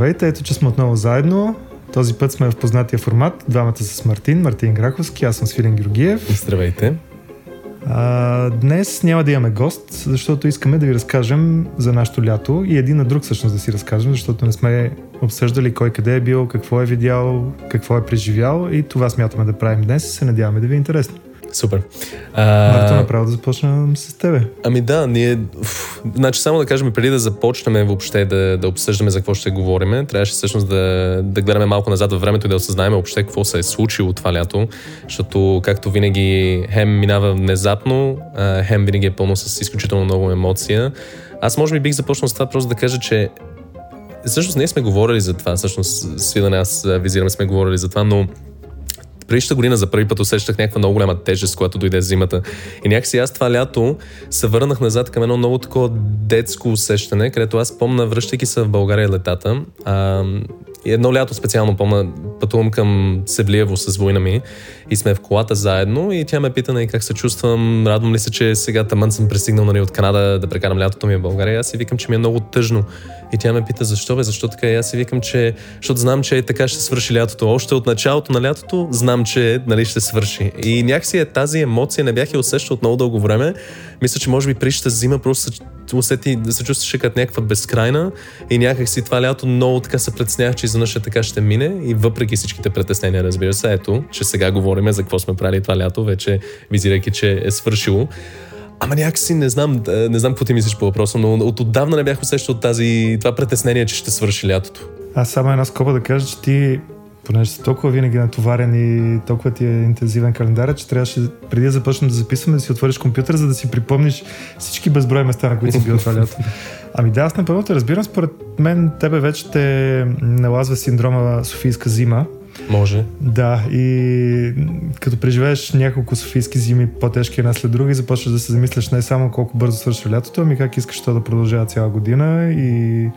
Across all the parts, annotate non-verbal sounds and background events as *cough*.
Здравейте, ето че сме отново заедно. Този път сме в познатия формат. Двамата с Мартин, Мартин Граховски, аз съм Свилен Георгиев. Здравейте. А, днес няма да имаме гост, защото искаме да ви разкажем за нашето лято и един на друг всъщност да си разкажем, защото не сме обсъждали кой къде е бил, какво е видял, какво е преживял и това смятаме да правим днес и се надяваме да ви е интересно. Супер. А... Марто, направо да започнем с тебе. Ами да, ние... Уф, значи само да кажем, преди да започнем въобще да, да обсъждаме за какво ще говорим, трябваше всъщност да, да гледаме малко назад във времето и да осъзнаем въобще какво се е случило това лято, защото както винаги хем минава внезапно, хем винаги е пълно с изключително много емоция. Аз може би бих започнал с това просто да кажа, че всъщност ние сме говорили за това, всъщност Свидане аз визираме сме говорили за това, но предишната година за първи път усещах някаква много голяма тежест, когато дойде зимата. И някакси аз това лято се върнах назад към едно много такова детско усещане, където аз помна, връщайки се в България летата, а, едно лято специално помня, пътувам към Севлиево с война ми и сме в колата заедно и тя ме пита нали, как се чувствам, радвам ли се, че сега тамън съм пристигнал нали, от Канада да прекарам лятото ми в България. Аз си викам, че ми е много тъжно. И тя ме пита, защо бе, защо така? И аз си викам, че, защото знам, че така ще свърши лятото. Още от началото на лятото знам, че нали, ще свърши. И някакси е тази емоция не бях я усещал от много дълго време. Мисля, че може би прищата зима просто усети се чувстваше като някаква безкрайна и някак си това лято много така се предснях, че изведнъж е така ще мине и въпреки всичките притеснения, разбира се, ето, че сега говорим за какво сме правили това лято, вече визирайки, че е свършило. Ама някакси не знам, не знам какво ти мислиш по въпроса, но от отдавна не бях усещал тази, това притеснение, че ще свърши лятото. Аз само една скоба да кажа, че ти понеже си толкова винаги натоварен и толкова ти е интензивен календар, че трябваше преди да започнем да записваме да си отвориш компютър, за да си припомниш всички безброй места, на които си бил това лято. *laughs* Ами да, аз напълно те разбирам. Според мен тебе вече те налазва синдрома Софийска зима. Може. Да, и като преживееш няколко софийски зими по-тежки една след друга и започваш да се замисляш не само колко бързо свършва лятото, ами как искаш то да продължава цяла година и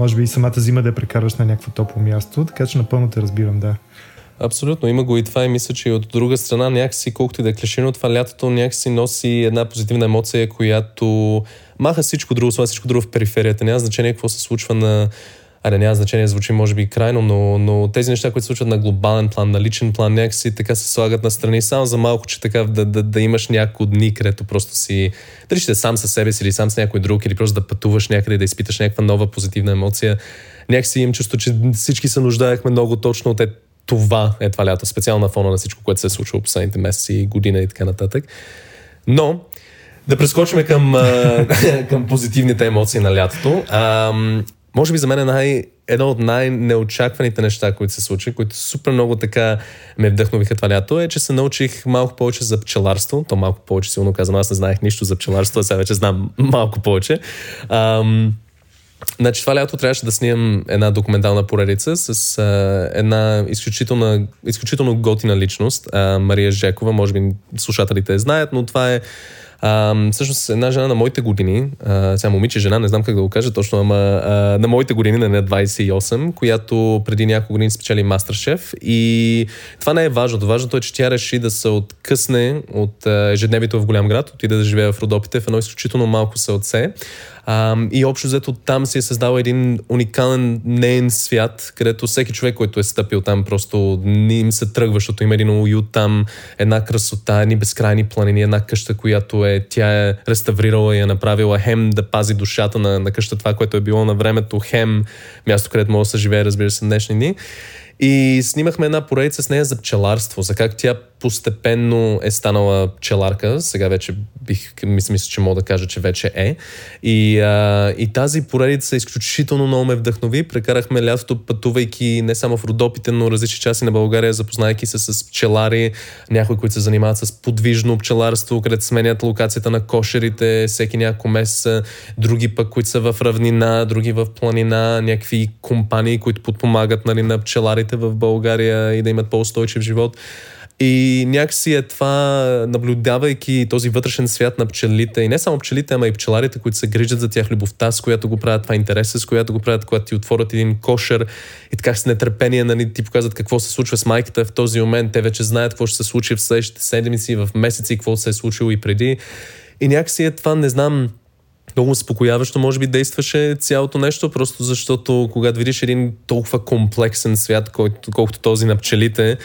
може би и самата зима да я прекарваш на някакво топло място, така че напълно те разбирам, да. Абсолютно, има го и това и мисля, че от друга страна някакси, колкото и да е клишено, това лятото някакси носи една позитивна емоция, която маха всичко друго, слава всичко друго в периферията. Няма значение какво се случва на Аре, няма значение, звучи може би крайно, но, но тези неща, които се случват на глобален план, на личен план, някакси така се слагат на страни само за малко, че така да, да, да имаш няколко дни, където просто си, дали ще сам със себе си или сам с някой друг, или просто да пътуваш някъде и да изпиташ някаква нова позитивна емоция. Някакси имам чувство, че всички се нуждаехме много точно от е, това е това лято, специално на фона на всичко, което се е случило последните месеци, година и така нататък. Но, да прескочим към, *laughs* към позитивните емоции на лятото може би за мен е най, едно от най-неочакваните неща, които се случи, които супер много така ме вдъхновиха това лято, е, че се научих малко повече за пчеларство. То малко повече, силно казвам, аз не знаех нищо за пчеларство, а сега вече знам *laughs* малко повече. Ам, Значи това лято трябваше да снимам една документална поредица с а, една изключително, изключително готина личност, а, Мария Жекова, може би слушателите знаят, но това е а, всъщност една жена на моите години, а, сега момиче, жена, не знам как да го кажа точно, ама а, на моите години, на 28, която преди няколко години спечели Мастершеф и това не е важното. Важното е, че тя реши да се откъсне от ежедневието в голям град, отиде да живее в Родопите в едно изключително малко селце а, и общо взето там си е създал един уникален нейн свят, където всеки човек, който е стъпил там, просто не им се тръгва, защото има един уют там, една красота, едни безкрайни планини, една къща, която е, тя е реставрирала и е направила хем да пази душата на, на къща, това, което е било на времето, хем място, където може да се живее, разбира се, днешни дни. И снимахме една поредица с нея за пчеларство, за как тя постепенно е станала пчеларка. Сега вече бих, мисля, мисля че мога да кажа, че вече е. И, а, и тази поредица изключително много ме вдъхнови. Прекарахме лятото пътувайки не само в Родопите, но различни части на България, запознайки се с пчелари, някои, които се занимават с подвижно пчеларство, където сменят локацията на кошерите всеки няколко месеца, други пък, които са в равнина, други в планина, някакви компании, които подпомагат нали, на пчеларите в България и да имат по-устойчив живот. И някакси е това, наблюдавайки този вътрешен свят на пчелите, и не само пчелите, ама и пчеларите, които се грижат за тях, любовта, с която го правят, това интереса, с която го правят, когато ти отворят един кошер и така с нетърпение нали, ти показват какво се случва с майката в този момент. Те вече знаят какво ще се случи в следващите седмици, в месеци, какво се е случило и преди. И някакси е това, не знам, много успокояващо, може би, действаше цялото нещо, просто защото когато видиш един толкова комплексен свят, който, колкото този на пчелите,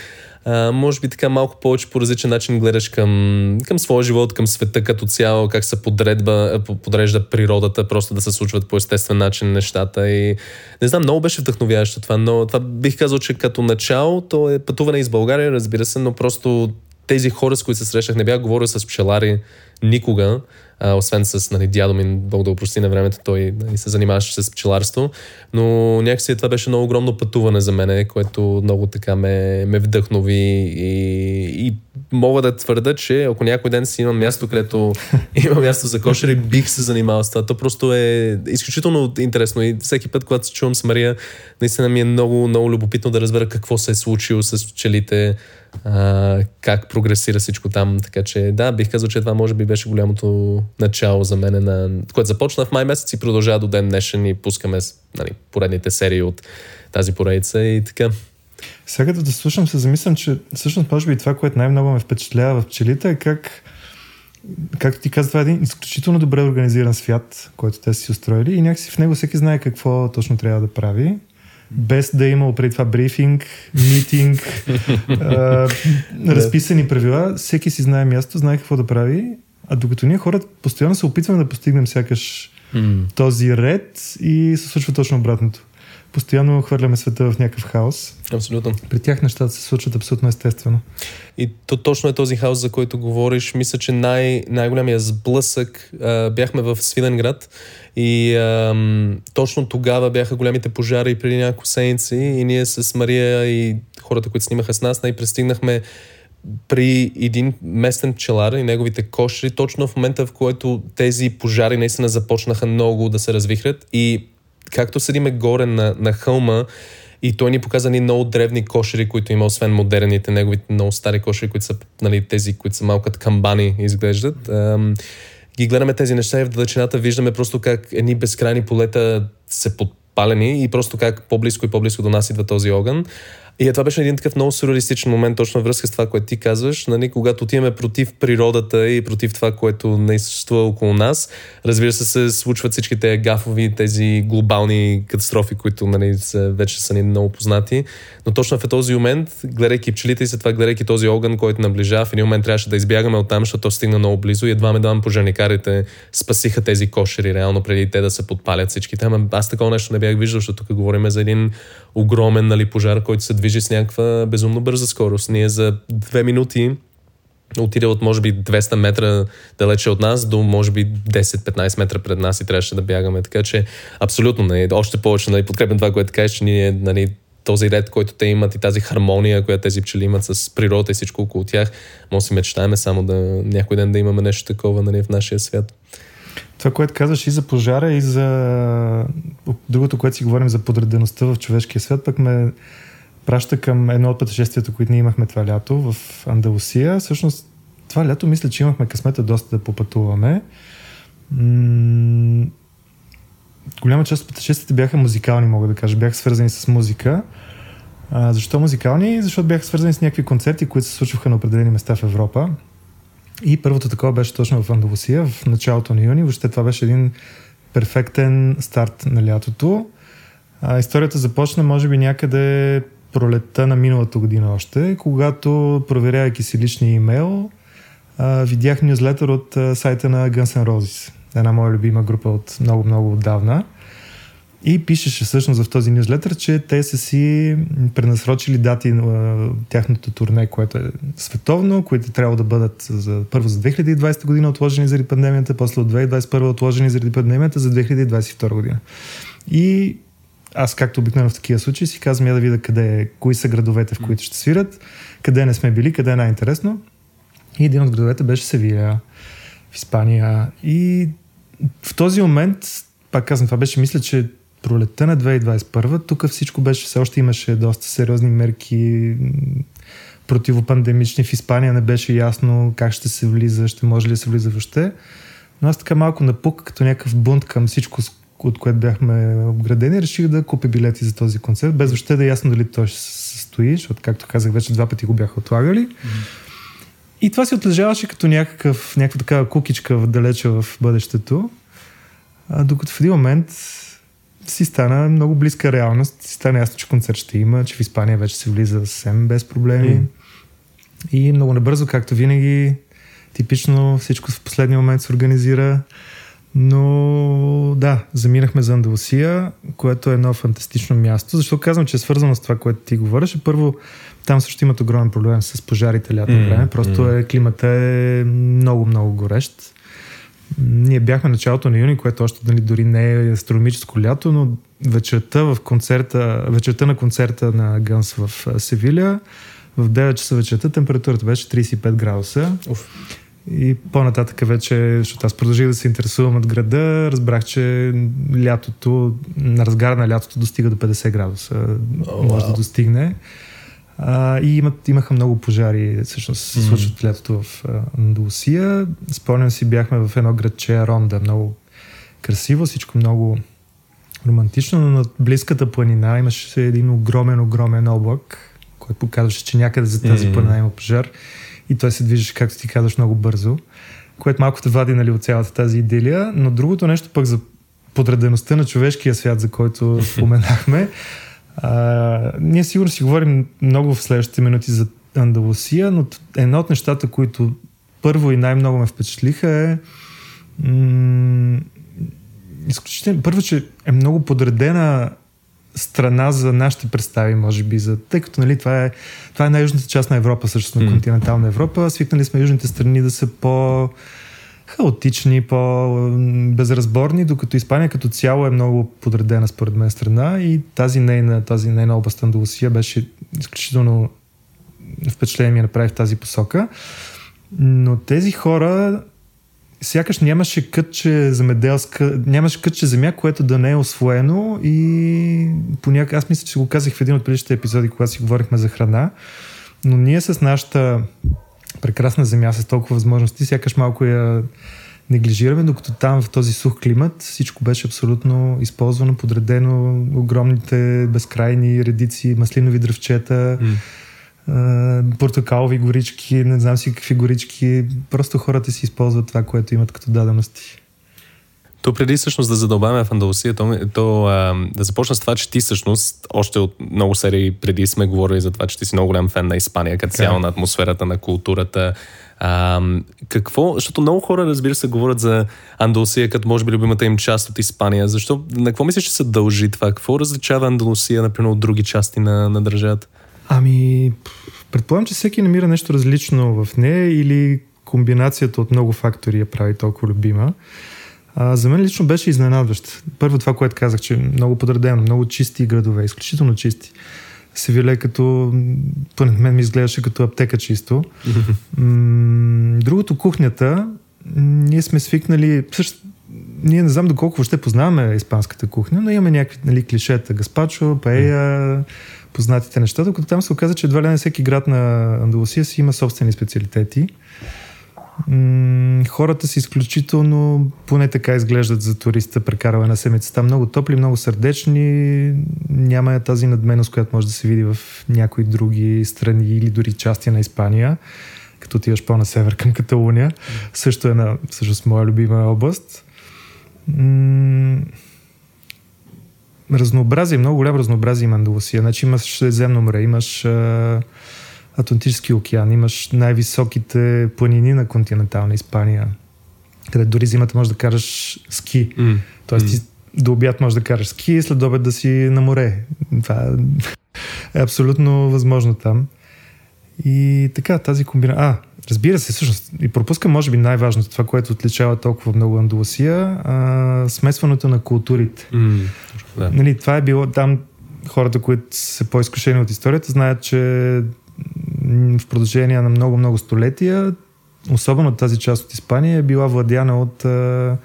може би така малко повече по различен начин гледаш към, към своя живот, към света като цяло, как се подредба, подрежда природата, просто да се случват по естествен начин нещата. И не знам, много беше вдъхновяващо това, но това бих казал, че като начало то е пътуване из България, разбира се, но просто тези хора, с които се срещах, не бях говорил с пчелари никога а, освен с нали, дядо ми, Бог да опрости на времето, той нали, се занимаваше с пчеларство, но някакси това беше много огромно пътуване за мене, което много така ме, ме вдъхнови и, и мога да твърда, че ако някой ден си имам място, където *laughs* има място за кошери, бих се занимавал с това. То просто е изключително интересно и всеки път, когато се чувам с Мария, наистина ми е много, много любопитно да разбера какво се е случило с пчелите, как прогресира всичко там. Така че да, бих казал, че това може би беше голямото начало за мен, на... което започна в май месец и продължава до ден днешен и пускаме нали, поредните серии от тази поредица и така. Сега като да слушам се замислям, че всъщност може би това, което най-много ме впечатлява в пчелите е как както ти каза, това е един изключително добре организиран свят, който те си устроили и някакси в него всеки знае какво точно трябва да прави без да е имало преди това брифинг, митинг, *laughs* а, разписани правила. Всеки си знае място, знае какво да прави. А докато ние хората постоянно се опитваме да постигнем сякаш mm. този ред и се случва точно обратното. Постоянно хвърляме света в някакъв хаос. Абсолютно. При тях нещата се случват абсолютно естествено. И то точно е този хаос, за който говориш. Мисля, че най- най-голямия сблъсък а, бяхме в Свиленград и а, точно тогава бяха големите пожари преди няколко седмици и ние с Мария и хората, които снимаха с нас, най-пристигнахме при един местен пчелар и неговите кошери, точно в момента, в който тези пожари наистина започнаха много да се развихрят и както седиме горе на, на хълма, и той ни показа ни много древни кошери, които има, освен модерните, неговите много стари кошери, които са нали, тези, които са малко камбани изглеждат. Ги гледаме тези неща и в далечината виждаме просто как едни безкрайни полета се подпалени и просто как по-близко и по-близко до нас идва този огън. И е, това беше един такъв много сюрреалистичен момент, точно връзка с това, което ти казваш. Нали, когато отиваме против природата и против това, което не съществува около нас, разбира се, се случват всички тези гафови, тези глобални катастрофи, които нали, са, вече са ни много познати. Но точно в този момент, гледайки пчелите и след това гледайки този огън, който наближава, в един момент трябваше да избягаме от там, защото то стигна много близо и едва ме давам пожарникарите спасиха тези кошери, реално преди те да се подпалят всички там. Аз такова нещо не бях виждал, защото тук говорим за един огромен нали, пожар, който се движи с някаква безумно бърза скорост. Ние за две минути отиде от може би 200 метра далече от нас до може би 10-15 метра пред нас и трябваше да бягаме. Така че абсолютно, нали, още повече нали, подкрепям това, което кажеш, че ние нали, този ред, който те имат и тази хармония, която тези пчели имат с природата и всичко около тях, може да си мечтаем само да някой ден да имаме нещо такова нали, в нашия свят. Това, което казваш и за пожара, и за другото, което си говорим за подредеността в човешкия свят, пък ме праща към едно от пътешествията, които ние имахме това лято в Андалусия. Всъщност, това лято мисля, че имахме късмета доста да попътуваме. Голяма част от пътешествията бяха музикални, мога да кажа. Бяха свързани с музика. А, защо музикални? Защото бяха свързани с някакви концерти, които се случваха на определени места в Европа. И първото такова беше точно в Андалусия, в началото на юни. Въобще това беше един перфектен старт на лятото. А, историята започна, може би, някъде пролетта на миналата година още, когато, проверявайки си личния имейл, видях нюзлетър от сайта на Guns N' Roses. Една моя любима група от много-много отдавна. И пишеше всъщност в този нюзлетър, че те са си пренасрочили дати на тяхното турне, което е световно, които трябва да бъдат за, първо за 2020 година отложени заради пандемията, после от 2021 отложени заради пандемията за 2022 година. И аз, както обикновено в такива случаи, си казвам я да видя къде, кои са градовете, в които ще свират, къде не сме били, къде е най-интересно. И един от градовете беше Севия, в Испания. И в този момент, пак казвам, това беше, мисля, че пролетта на 2021, тук всичко беше, все още имаше доста сериозни мерки противопандемични. В Испания не беше ясно как ще се влиза, ще може ли да се влиза въобще. Но аз така малко напук, като някакъв бунт към всичко, от което бяхме обградени, реших да купя билети за този концерт, без въобще да е ясно дали той ще се състои, защото, както казах, вече два пъти го бяха отлагали. Mm-hmm. И това се отлежаваше като някакъв, някаква такава кукичка в далече в бъдещето. А, докато в един момент си стана много близка реалност. Си стана ясно, че концерт ще има, че в Испания вече се влиза съвсем без проблеми. Mm. И много набързо, както винаги, типично всичко в последния момент се организира. Но да, заминахме за Андалусия, което е едно фантастично място. Защо казвам, че е свързано с това, което ти говориш? Първо, там също имат огромен проблем с пожарите лято mm, време. Просто mm. е, климата е много, много горещ. Ние бяхме началото на юни, което още дали, дори не е астрономическо лято, но вечерта, в концерта, вечерта на концерта на Гънс в Севиля, в 9 часа вечерта температурата беше 35 градуса. Уф. И по-нататък вече, защото аз продължих да се интересувам от града, разбрах, че лятото, на разгара на лятото достига до 50 градуса. Oh, може wow. да достигне. А, и имат, имаха много пожари, всъщност се случват mm. лятото в Андалусия. Спомням си, бяхме в едно градче Ронда, много красиво, всичко много романтично, но над близката планина имаше един огромен, огромен облак, който показваше, че някъде за тази mm. планина има пожар и той се движеше, както ти казваш, много бързо, което малко те вади нали, от цялата тази идилия, но другото нещо пък за подредеността на човешкия свят, за който *laughs* споменахме, а, ние сигурно си говорим много в следващите минути за Андалусия, но едно от нещата, които първо и най-много ме впечатлиха е м- изключително. Първо, че е много подредена страна за нашите представи, може би, за, тъй като нали, това, е, това е най-южната част на Европа, също на континентална Европа. Свикнали сме южните страни да са по хаотични, по-безразборни, докато Испания като цяло е много подредена според мен страна и тази нейна, тази нейна област Андалусия беше изключително впечатление ми направи в тази посока. Но тези хора сякаш нямаше кътче земеделска, нямаше кътче земя, което да не е освоено и понякога, аз мисля, че го казах в един от предишните епизоди, когато си говорихме за храна, но ние с нашата прекрасна земя, с толкова възможности, сякаш малко я неглижираме, докато там в този сух климат всичко беше абсолютно използвано, подредено, огромните безкрайни редици, маслинови дръвчета, mm портокалови горички, не знам си какви горички. Просто хората си използват това, което имат като дадености. То преди всъщност да задълбаваме в Андалусия, то, то а, да започна с това, че ти всъщност още от много серии преди сме говорили за това, че ти си много голям фен на Испания, като цяло на атмосферата, на културата. А, какво, защото много хора, разбира се, говорят за Андалусия, като може би любимата им част от Испания. Защо, на какво мислиш, че се дължи това? Какво различава Андалусия, например, от други части на, на държавата? Ами, предполагам, че всеки намира нещо различно в нея или комбинацията от много фактори я прави толкова любима. А, за мен лично беше изненадващ. Първо това, което казах, че много подредено, много чисти градове, изключително чисти. Севиле като, поне мен ми изглеждаше като аптека чисто. *laughs* Другото, кухнята, ние сме свикнали, също, ние не знам доколко въобще познаваме испанската кухня, но имаме някакви нали, клишета, гаспачо, паея, познатите неща, докато там се оказа, че едва ли не всеки град на Андалусия си има собствени специалитети. Хората си изключително, поне така изглеждат за туриста, прекарване на седмицата. Много топли, много сърдечни, няма тази надменост, която може да се види в някои други страни или дори части на Испания, като отиваш по-на север към Каталуния. Също е на, всъщност, моя любима област. М- разнообразие, много голямо разнообразие има Андалусия. Значи имаш Средиземно море, имаш а, Атлантически океан, имаш най-високите планини на континентална Испания, къде дори зимата можеш да караш ски. Mm. Тоест ти до обяд можеш да караш ски и след обед да си на море. Това е *laughs* абсолютно възможно там. И така, тази комбинация... А, разбира се, всъщност, и пропускам, може би, най-важното, това, което отличава толкова много Андалусия, а, смесването на културите. Mm, да. нали, това е било там, хората, които са по-изкушени от историята, знаят, че в продължение на много-много столетия, особено тази част от Испания, е била владяна от а,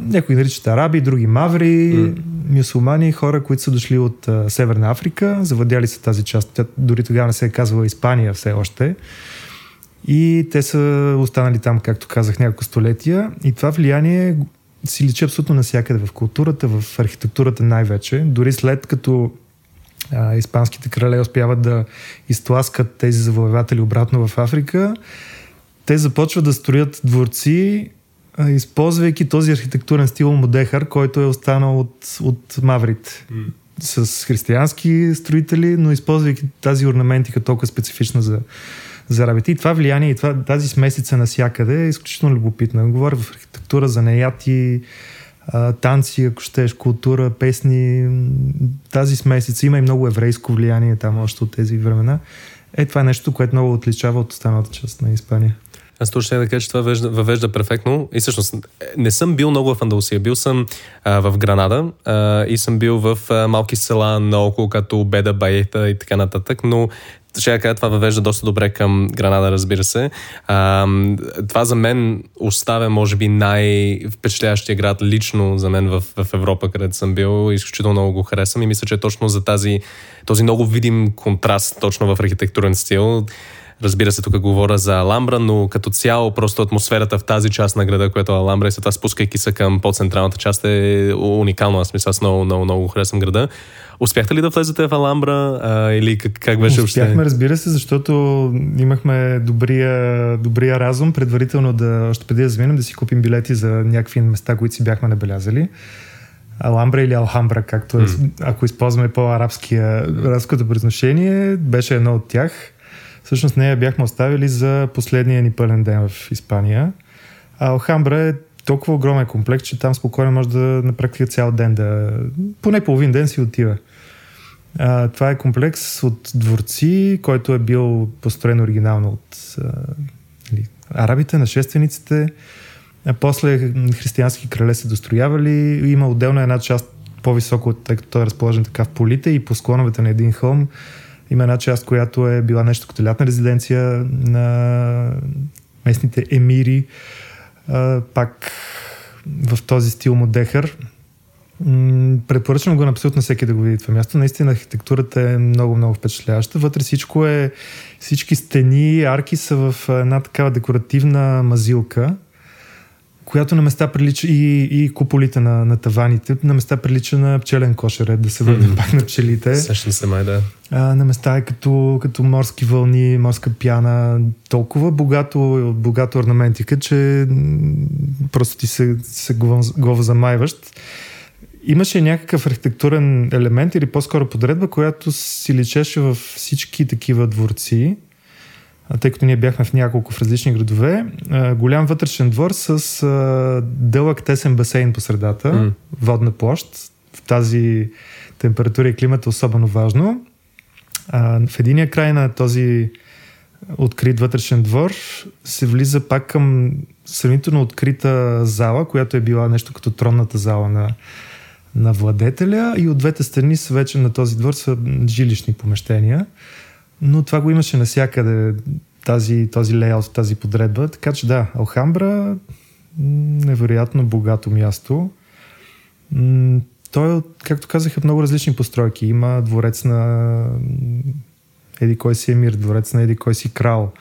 някои наричат араби, други маври, mm. мюсулмани, хора, които са дошли от а, Северна Африка, завладяли са тази част. Тя дори тогава не се е казвала Испания все още. И те са останали там, както казах, няколко столетия. И това влияние си личи абсолютно навсякъде в културата, в архитектурата най-вече. Дори след като а, испанските крале успяват да изтласкат тези завоеватели обратно в Африка, те започват да строят дворци използвайки този архитектурен стил Модехар, който е останал от, от маврите. Mm. С християнски строители, но използвайки тази орнаментика толкова специфична за, за арабите. И това влияние, и това, тази смесица навсякъде е изключително любопитна. Говоря в архитектура за неяти, танци, ако щеш, култура, песни. Тази смесица има и много еврейско влияние там още от тези времена. Е, това е нещо, което много отличава от останалата част на Испания. Аз точно да кажа, че това въвежда, въвежда перфектно. И всъщност не съм бил много в Андалусия. Бил съм а, в Гранада а, и съм бил в а, малки села наоколо, като Беда, Баета и така нататък, но ще кажа, това въвежда доста добре към Гранада, разбира се. А, това за мен оставя, може би, най-впечатляващия град лично за мен в, в Европа, където съм бил. Изключително много го харесвам и мисля, че точно за тази, този много видим контраст точно в архитектурен стил Разбира се, тук говоря за Аламбра, но като цяло просто атмосферата в тази част на града, която е Аламбра и след това спускайки се към по-централната част е уникално. Аз мисля, аз много, много, много харесвам града. Успяхте ли да влезете в Аламбра а, или как, как беше въобще? Успяхме, разбира се, защото имахме добрия, добрия разум предварително да, още преди да заминем, да си купим билети за някакви места, които си бяхме набелязали. Аламбра или Алхамбра, както е, mm. ако използваме по-арабския, арабското произношение, беше едно от тях. Всъщност нея бяхме оставили за последния ни пълен ден в Испания. А Алхамбра е толкова огромен комплекс, че там спокойно може да на практика цял ден да... Поне половин ден си отива. А, това е комплекс от дворци, който е бил построен оригинално от а, нали, арабите, нашествениците. А после християнски крале се достроявали. Има отделно една част по-високо, тъй като той е разположен така в полите и по склоновете на един хълм има една част, която е била нещо като лятна резиденция на местните емири, пак в този стил Модехър. Препоръчвам го на абсолютно всеки да го види това място. Наистина архитектурата е много, много впечатляваща. Вътре всичко е, всички стени, арки са в една такава декоративна мазилка, която на места прилича и, и куполите на, на таваните, на места прилича на пчелен кошер, е, да се върнем пак на пчелите. Сещам се май, да. А, на места е като, като морски вълни, морска пяна, толкова богато, богато орнаментика, че просто ти се, се го замайващ. Имаше някакъв архитектурен елемент или по-скоро подредба, която си личеше във всички такива дворци тъй като ние бяхме в няколко в различни градове, голям вътрешен двор с дълъг тесен басейн по средата, mm. водна площ. В тази температура и климат е особено важно. В единия край на този открит вътрешен двор се влиза пак към сравнително открита зала, която е била нещо като тронната зала на, на владетеля и от двете страни са вече на този двор са жилищни помещения но това го имаше навсякъде, тази, този лейаут, тази подредба. Така че да, Алхамбра невероятно богато място. Той, както казах, е много различни постройки. Има дворец на еди кой си емир, дворец на еди кой си крал.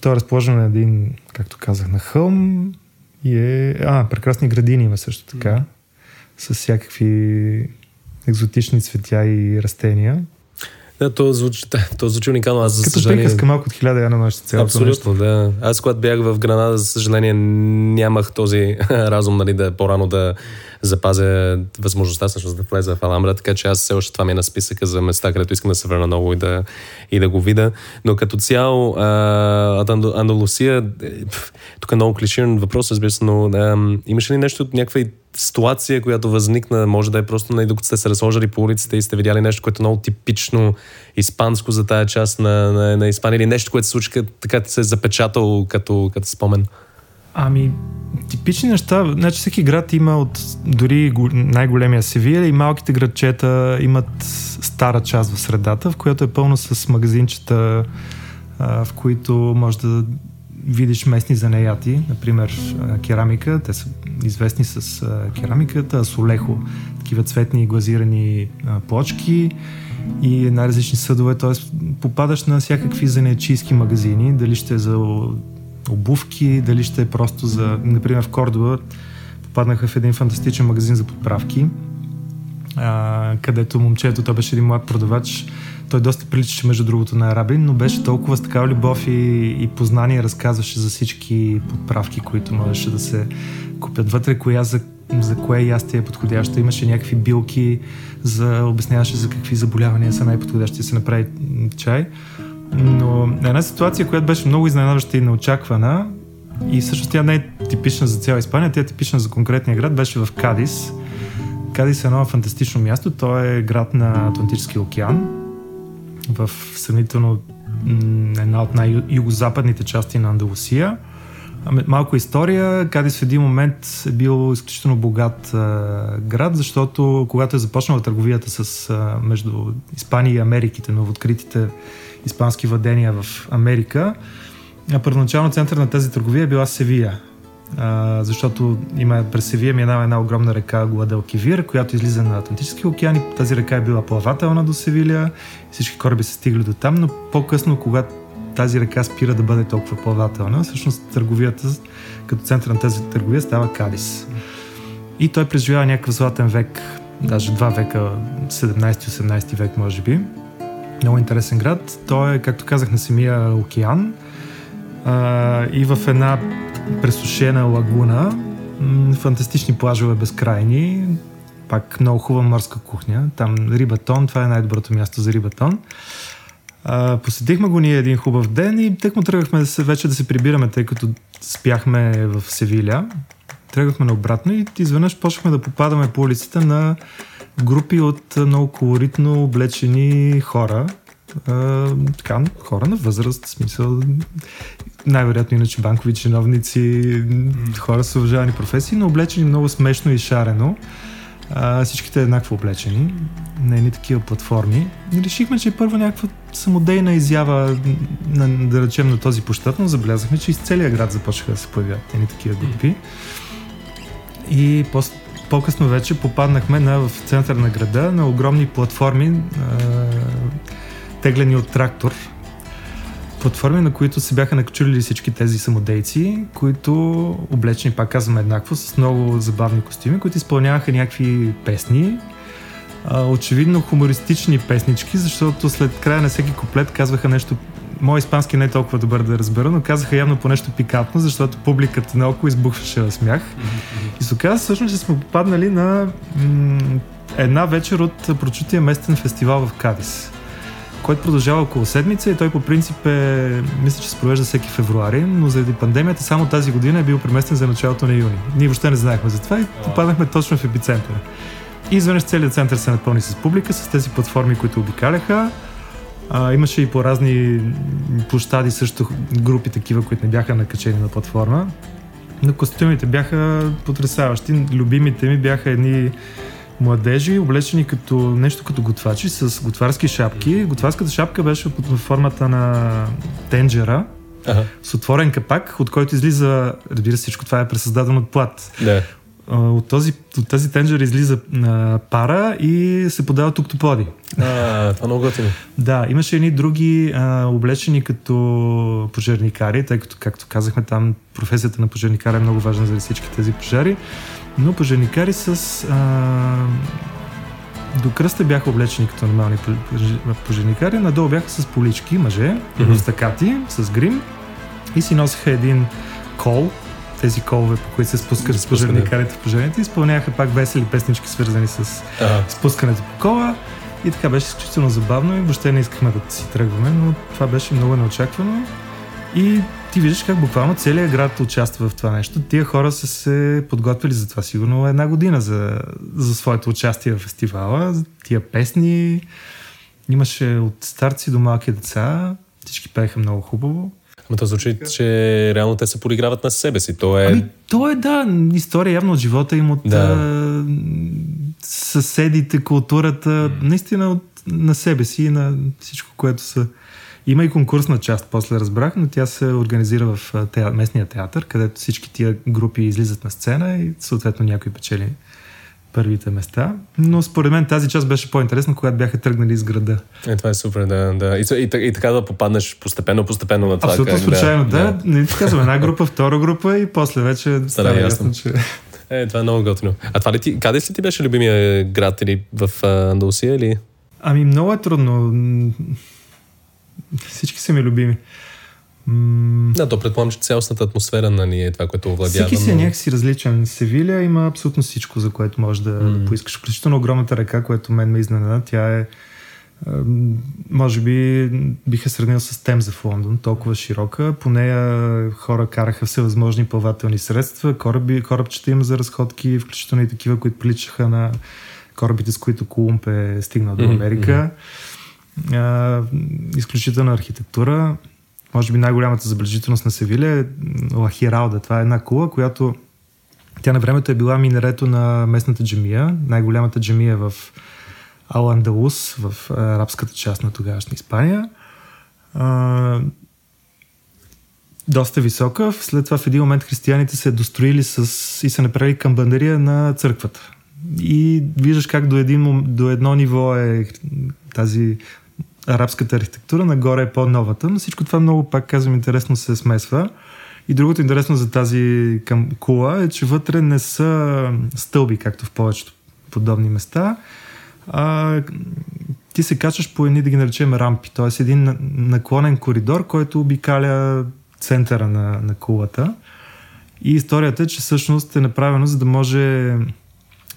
Той е разположен на един, както казах, на хълм и е... А, прекрасни градини има също така, с всякакви екзотични цветя и растения. Да, то звучи, *laughs* то звучи уникално. Аз, за Като съжаление... приказка малко от хиляда една нощ. Абсолютно, нещо. да. Аз когато бях в Гранада, за съжаление, нямах този *laughs* разум, нали, да по-рано да запазя възможността всъщност да влеза в Аламбра, така че аз все още това ми е на списъка за места, където искам да се върна много и да, и да го видя. Но като цяло, а, Андалусия, е, тук е много клиширан въпрос, разбира се, но а, имаше ли нещо, някаква ситуация, която възникна, може да е просто на докато сте се разложили по улиците и сте видяли нещо, което е много типично испанско за тая част на, на, на Испания или нещо, което се случи така се е запечатало като, като спомен? Ами, типични неща. Значи всеки град има от дори най-големия Севия и малките градчета имат стара част в средата, в която е пълно с магазинчета, в които може да видиш местни занаяти, например керамика, те са известни с керамиката, солехо, такива цветни глазирани плочки и най-различни съдове, т.е. попадаш на всякакви занаячийски магазини, дали ще е за обувки, дали ще е просто за... Например, в Кордова попаднаха в един фантастичен магазин за подправки, а, където момчето, той беше един млад продавач, Той доста приличаше, между другото, на Арабин, но беше толкова с такава любов и, и познание разказваше за всички подправки, които можеше да се купят вътре, коя за за кое ястие е подходящо. Имаше някакви билки, за, обясняваше за какви заболявания са най-подходящи да се направи чай. Но една ситуация, която беше много изненадваща и неочаквана, и всъщност тя не е типична за цяла Испания, тя е типична за конкретния град, беше в Кадис. Кадис е едно фантастично място. То е град на Атлантическия океан, в сравнително една от най-югозападните части на Андалусия. Ами, малко история. Кадис в един момент е бил изключително богат а, град, защото когато е започнала търговията с, а, между Испания и Америките, новооткритите испански владения в Америка, първоначално център на тази търговия е била Севия. А, защото има, през Севия минава една огромна река Гладелкивир, която излиза на Атлантически океан и тази река е била плавателна до Севилия. Всички кораби са стигли до там, но по-късно, когато тази река спира да бъде толкова плавателна, всъщност търговията, като център на тази търговия, става Кадис. И той преживява някакъв златен век, даже два века, 17-18 век може би. Много интересен град. Той е, както казах, на самия океан а, и в една пресушена лагуна, фантастични плажове безкрайни, пак много хубава морска кухня. Там рибатон, това е най-доброто място за рибатон. А, посетихме го ние един хубав ден и тък му тръгвахме да се, вече да се прибираме, тъй като спяхме в Севиля. Тръгвахме наобратно и изведнъж почнахме да попадаме по улицата на групи от много колоритно облечени хора. А, така, хора на възраст, смисъл най-вероятно иначе банкови чиновници, хора с уважавани професии, но облечени много смешно и шарено. А, всичките еднакво облечени на едни такива платформи. И решихме, че е първо някаква самодейна изява, на, да речем, на този площад, но забелязахме, че из целия град започнаха да се появяват едни такива групи. И по- по-късно вече попаднахме на, в център на града на огромни платформи, а, теглени от трактор, платформи, на които се бяха накачулили всички тези самодейци, които облечени, пак казвам еднакво, с много забавни костюми, които изпълняваха някакви песни, очевидно хумористични песнички, защото след края на всеки куплет казваха нещо Мой испански не е толкова добър да разбера, но казаха явно по нещо пикантно, защото публиката наоколо избухваше в смях. И се оказа всъщност, че сме попаднали на м- една вечер от прочутия местен фестивал в Кадис който продължава около седмица и той по принцип е, мисля, че се провежда всеки февруари, но заради пандемията само тази година е бил преместен за началото на юни. Ние въобще не знаехме за това и попаднахме точно в епицентъра. И изведнъж целият център се напълни с публика, с тези платформи, които обикаляха. А, имаше и по разни площади също групи такива, които не бяха накачени на платформа. Но костюмите бяха потрясаващи. Любимите ми бяха едни младежи, облечени като нещо като готвачи с готварски шапки. Готварската шапка беше под формата на тенджера, ага. с отворен капак, от който излиза, разбира се, всичко това е пресъздадено от плат. Да. От, този, от тази тенджер излиза а, пара и се подава октоподи. А, това много готино. Да, имаше едни други а, облечени като пожарникари, тъй като, както казахме, там професията на пожарникара е много важна за всички тези пожари но пожарникари с... А, до кръста бяха облечени като нормални пожарникари, надолу бяха с полички, мъже, mm-hmm. стакати, с грим и си носеха един кол, тези колове, по които се спускат с пожарникарите в пожарните, изпълняваха пак весели песнички, свързани с ага. спускането по кола. И така беше изключително забавно и въобще не искахме да си тръгваме, но това беше много неочаквано. И ти виждаш как буквално целият град участва в това нещо. Тия хора са се подготвили за това сигурно една година за, за своето участие в фестивала. Тия песни имаше от старци до малки деца. Всички пееха много хубаво. Ама то звучи, че реално те се подиграват на себе си. То е... Ами, то е, да, история явно от живота им, от да. а, съседите, културата, наистина от, на себе си и на всичко, което са има и конкурсна част, после разбрах, но тя се организира в театър, местния театър, където всички тия групи излизат на сцена и съответно някой печели първите места. Но според мен тази част беше по-интересна, когато бяха тръгнали из града. Е, това е супер, да. да. И, и, и, така да попаднеш постепенно, постепенно на това. Абсолютно случайно, да. да. да. Не казвам една група, втора група и после вече става ясно, че... Е, това е много готино. А това ли ти, къде ли ти беше любимия град или в Андалусия или? Ами много е трудно. Всички са ми любими. М... Да, то предполагам, че цялостната атмосфера на ни е това, което овладява. Всеки си е но... някакси различен. Севиля има абсолютно всичко, за което можеш да, mm. да поискаш. Включително огромната река, която мен ме изненада. Тя е може би биха сравнил с Темза в Лондон, толкова широка. По нея хора караха всевъзможни плавателни средства, кораби, корабчета има за разходки, включително и такива, които приличаха на корабите, с които Колумб е стигнал до Америка. Mm-hmm. Изключителна архитектура. Може би най-голямата забележителност на Севиля е Лахиралда. Това е една кула, която тя на времето е била минарето на местната джамия, най-голямата джамия в Ал-Андалус в арабската част на тогавашна Испания. Доста висока. След това в един момент християните се достроили с, и са направили камбанария на църквата. И виждаш как до, един, до едно ниво е тази арабската архитектура, нагоре е по-новата, но всичко това много, пак казвам, интересно се смесва. И другото интересно за тази към кула е, че вътре не са стълби, както в повечето подобни места, а, ти се качваш по едни, да ги наречем, рампи, т.е. един наклонен коридор, който обикаля центъра на, на кулата. И историята е, че всъщност е направено, за да може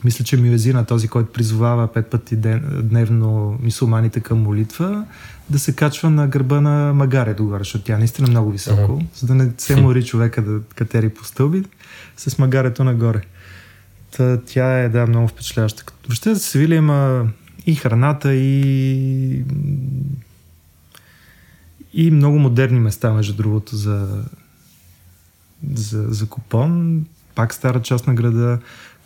мисля, че Мюезина, този, който призовава пет пъти ден, дневно мисулманите към молитва, да се качва на гърба на магаре догоре, защото тя наистина много високо, uh-huh. за да не се мори човека да катери по стълби, с магарето нагоре. Та, тя е, да, много впечатляваща. Въобще за Севиля има и храната, и и много модерни места, между другото, за, за, за купон. Пак стара част на града.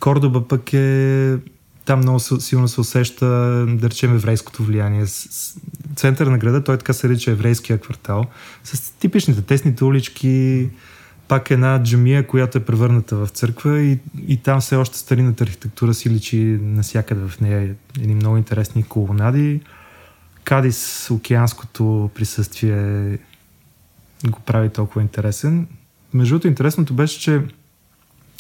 Кордоба пък е там много силно се усеща, да речем, еврейското влияние. Център на града, той така се рече еврейския квартал, с типичните тесните улички, пак една джамия, която е превърната в църква и, и там все още старината архитектура си личи насякъде в нея. Едни много интересни колонади. Кадис, океанското присъствие го прави толкова интересен. Между другото, интересното беше, че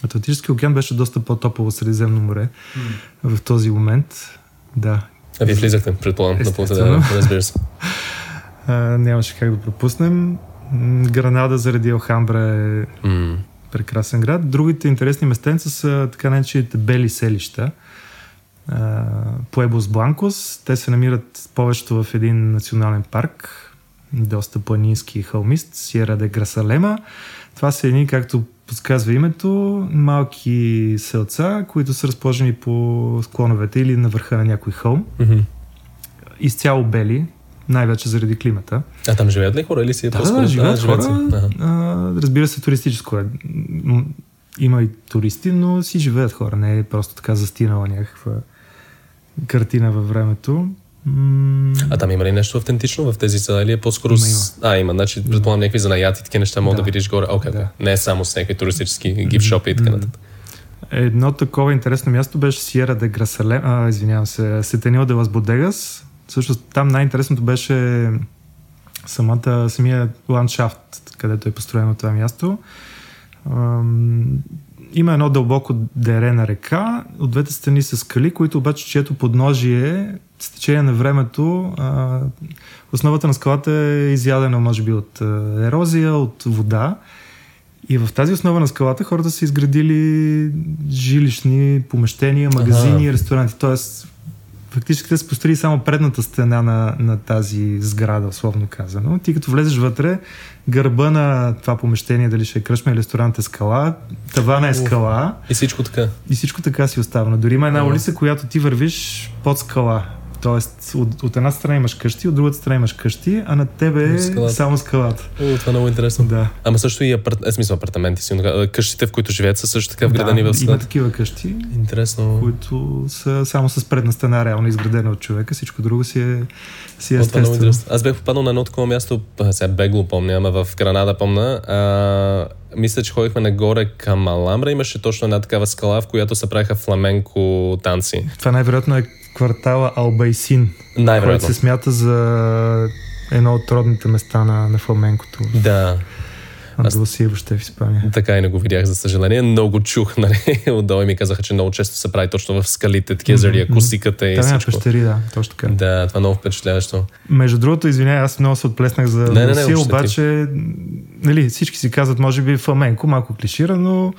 Атлантическия океан беше доста по-топъл от Средиземно море mm. в този момент. Да. А вие влизахте, предполагам, на пълта, да, разбира се. *laughs* нямаше как да пропуснем. Гранада заради Алхамбра е mm. прекрасен град. Другите интересни местенца са така наречените бели селища. Пуебос Бланкос. Те се намират повечето в един национален парк, доста планински и хълмист, Сиера де Грасалема. Това са едни, както подсказва името, малки селца, които са разположени по склоновете или на върха на някой хълм. Mm-hmm. Изцяло бели, най-вече заради климата. А там живеят ли хора или си е да, по Да, живеят а, хора. А, разбира се, туристическо е. Има и туристи, но си живеят хора. Не е просто така застинала някаква картина във времето. А там има ли нещо автентично в тези села или е по-скоро... Има, има. А, има. Значи, предполагам, някакви занаяти, такива неща мога да. да видиш горе. Окей, okay, да. не е само с някакви туристически гифт шопи и така нататък. Едно такова интересно място беше Сиера де Грасале, а, извинявам се, Сетенил де Лас Също там най-интересното беше самата, самия ландшафт, където е построено това място. Има едно дълбоко дере на река, от двете страни са скали, които обаче, чието подножие с течение на времето а, основата на скалата е изядена, може би, от ерозия, от вода. И в тази основа на скалата хората са изградили жилищни помещения, магазини, ага. ресторанти. Тоест, фактически те са построили само предната стена на, на тази сграда, условно казано. Ти като влезеш вътре, гърба на това помещение, дали ще е кръшма или ресторант е скала, тавана е скала. И всичко така. И всичко така си остава. Дори има една улица, която ти вървиш под скала. Тоест, от, от една страна имаш къщи, от другата страна имаш къщи, а на тебе е скалата. само скалата. О, това е много интересно. Да. Ама също и апарт... е, смисъл, апартаменти си. къщите, в които живеят, са също така вградени да, в скалата. Има такива къщи. Интересно. Които са само с предна стена, реално изградена от човека. Всичко друго си е, си е е естествено. Аз бях попаднал на едно такова място, сега бегло помня, ама в Гранада помня. А, мисля, че ходихме нагоре към Аламбра. Имаше точно една такава скала, в която се правиха фламенко танци. Това най-вероятно е квартала Албайсин, който се смята за едно от родните места на, на фламенкото. Да. Андалусия въобще в Испания. Така и не го видях, за съжаление. Много чух, *laughs* нали? Отдолу и ми казаха, че много често се прави точно в скалите, такива заради акустиката и Там всичко. пещери, да, точно така. Да, това е много впечатляващо. Между другото, извинявай, аз много се отплеснах за Андалусия, въобще ти. обаче нали, всички си казват, може би фламенко, малко клиширано,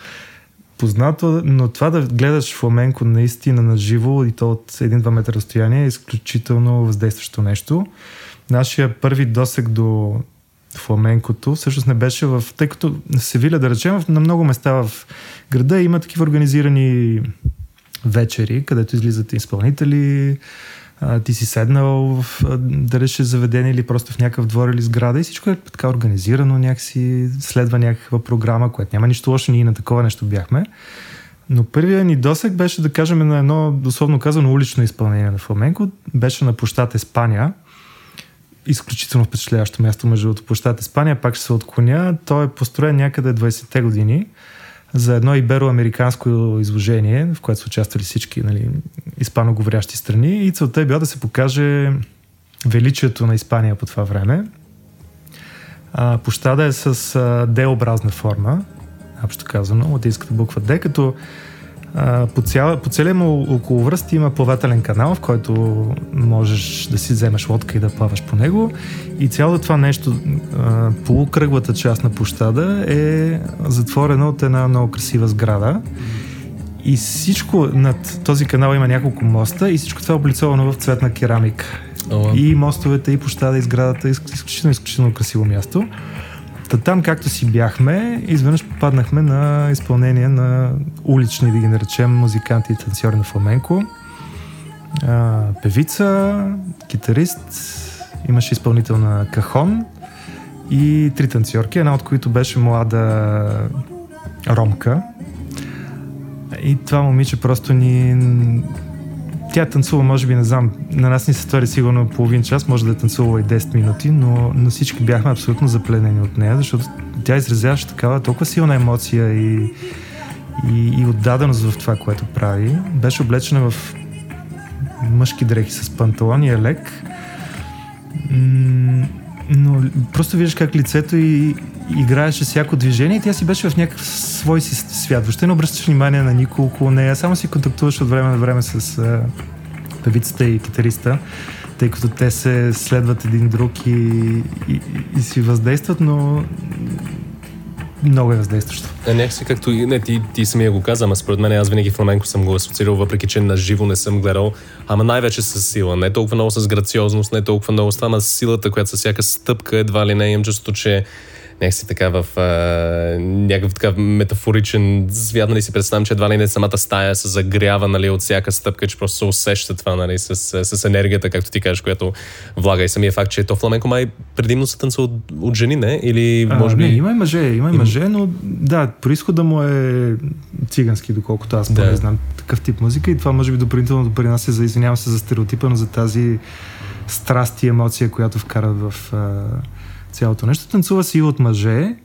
познато, но това да гледаш фламенко наистина на живо и то от 1-2 метра разстояние е изключително въздействащо нещо. Нашия първи досег до фламенкото всъщност не беше в... Тъй като Севиля, да речем, на много места в града има такива организирани вечери, където излизат изпълнители, ти си седнал в, а, да рече заведение или просто в някакъв двор или сграда и всичко е така организирано, някакси следва някаква програма, което няма нищо лошо, ние на такова нещо бяхме. Но първият ни досег беше, да кажем, на едно, дословно казано, улично изпълнение на фламенко. Беше на площад Испания. Изключително впечатляващо място, между другото, площад Испания. Пак ще се отклоня. Той е построен някъде 20-те години за едно ибероамериканско изложение, в което са участвали всички нали, испаноговорящи страни и целта е била да се покаже величието на Испания по това време. А, площада е с а, D-образна форма, общо казано, латинската буква D, като по, цяла, по целия му околовръст има плавателен канал, в който можеш да си вземеш лодка и да плаваш по него. И цялото това нещо, полукръглата част на площада е затворена от една много красива сграда. И всичко над този канал има няколко моста и всичко това е облицовано в цветна керамика. О, И мостовете, и площада, и сградата, изк- изключително, изключително красиво място. Та там, както си бяхме, изведнъж попаднахме на изпълнение на улични, да ги наречем, музиканти и танцори на фламенко. А, певица, китарист, имаше изпълнител на кахон и три танцорки, една от които беше млада ромка. И това момиче просто ни тя танцува, може би, не знам, на нас ни се стори сигурно половин час, може да е танцувала и 10 минути, но, но всички бяхме абсолютно запленени от нея, защото тя изразяваше такава толкова силна емоция и, и, и отдаденост в това, което прави. Беше облечена в мъжки дрехи с панталон и е лек. М, Но просто виждаш как лицето и играеше всяко движение и тя си беше в някакъв свой си свят. Въобще не обръщаш внимание на никого около нея, само си контактуваш от време на време с а, певицата и китариста, тъй като те се следват един друг и, и, и си въздействат, но много е въздействащо. А някакси както не, ти, ти самия го каза, ама според мен аз винаги фламенко съм го асоциирал, въпреки че на живо не съм гледал, ама най-вече с сила. Не толкова много с грациозност, не толкова много с това, ама с силата, която с всяка стъпка едва ли не имам чувството, че някакси така в а, някакъв така метафоричен свят, нали си представям, че едва ли не самата стая се загрява нали, от всяка стъпка, че просто се усеща това нали, с, с енергията, както ти кажеш, която влага и самия факт, че то фламенко май предимно се танцува от, от жени, не? Или може а, би... Не, има и мъже, има и мъже, но да, происхода му е цигански, доколкото аз Да. знам такъв тип музика и това може би допълнително допринася за, извинявам се за стереотипа, но за тази страст и емоция, която вкарат в цялото нещо. Танцува си и от мъже.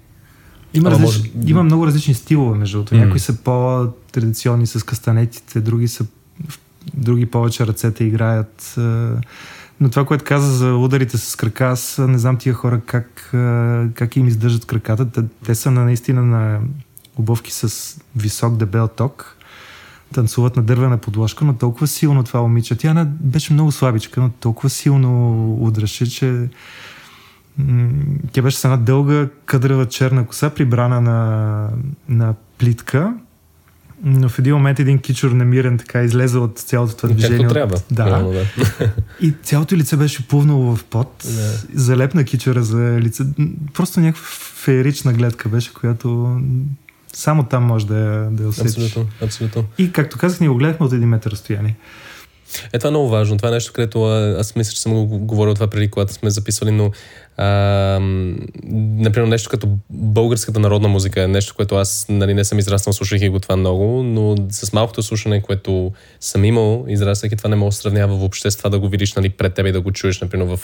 Има, различ... може- има много различни стилове, между другото. М. Някои са по-традиционни с кастанетите, други са други повече ръцете играят. а, Но това, което каза за ударите с крака, аз не знам тия хора как, а, как им издържат краката. Те, те са на, наистина на обувки с висок дебел ток. Танцуват на дървена подложка, но толкова силно това момиче. Тя беше много слабичка, но толкова силно удраше, че тя беше с една дълга къдрава черна коса, прибрана на, на плитка. Но в един момент един кичур намирен така излезе от цялото това движение. Както от- трябва. Да. Реално, да. И цялото лице беше плувнало в пот. Да. Залепна кичера за лице. Просто някаква феерична гледка беше, която само там може да я, да я усетиш. Абсолютно, абсолютно. И както казах, ние го гледахме от един метър разстояние. Е, това е много важно. Това е нещо, където аз мисля, че съм го говорил това преди, когато сме записвали, но а, например, нещо като българската народна музика е нещо, което аз нали, не съм израснал, слушах и го това много, но с малкото слушане, което съм имал, израснах и това не мога да сравнява въобще с това да го видиш нали, пред тебе и да го чуеш, например, в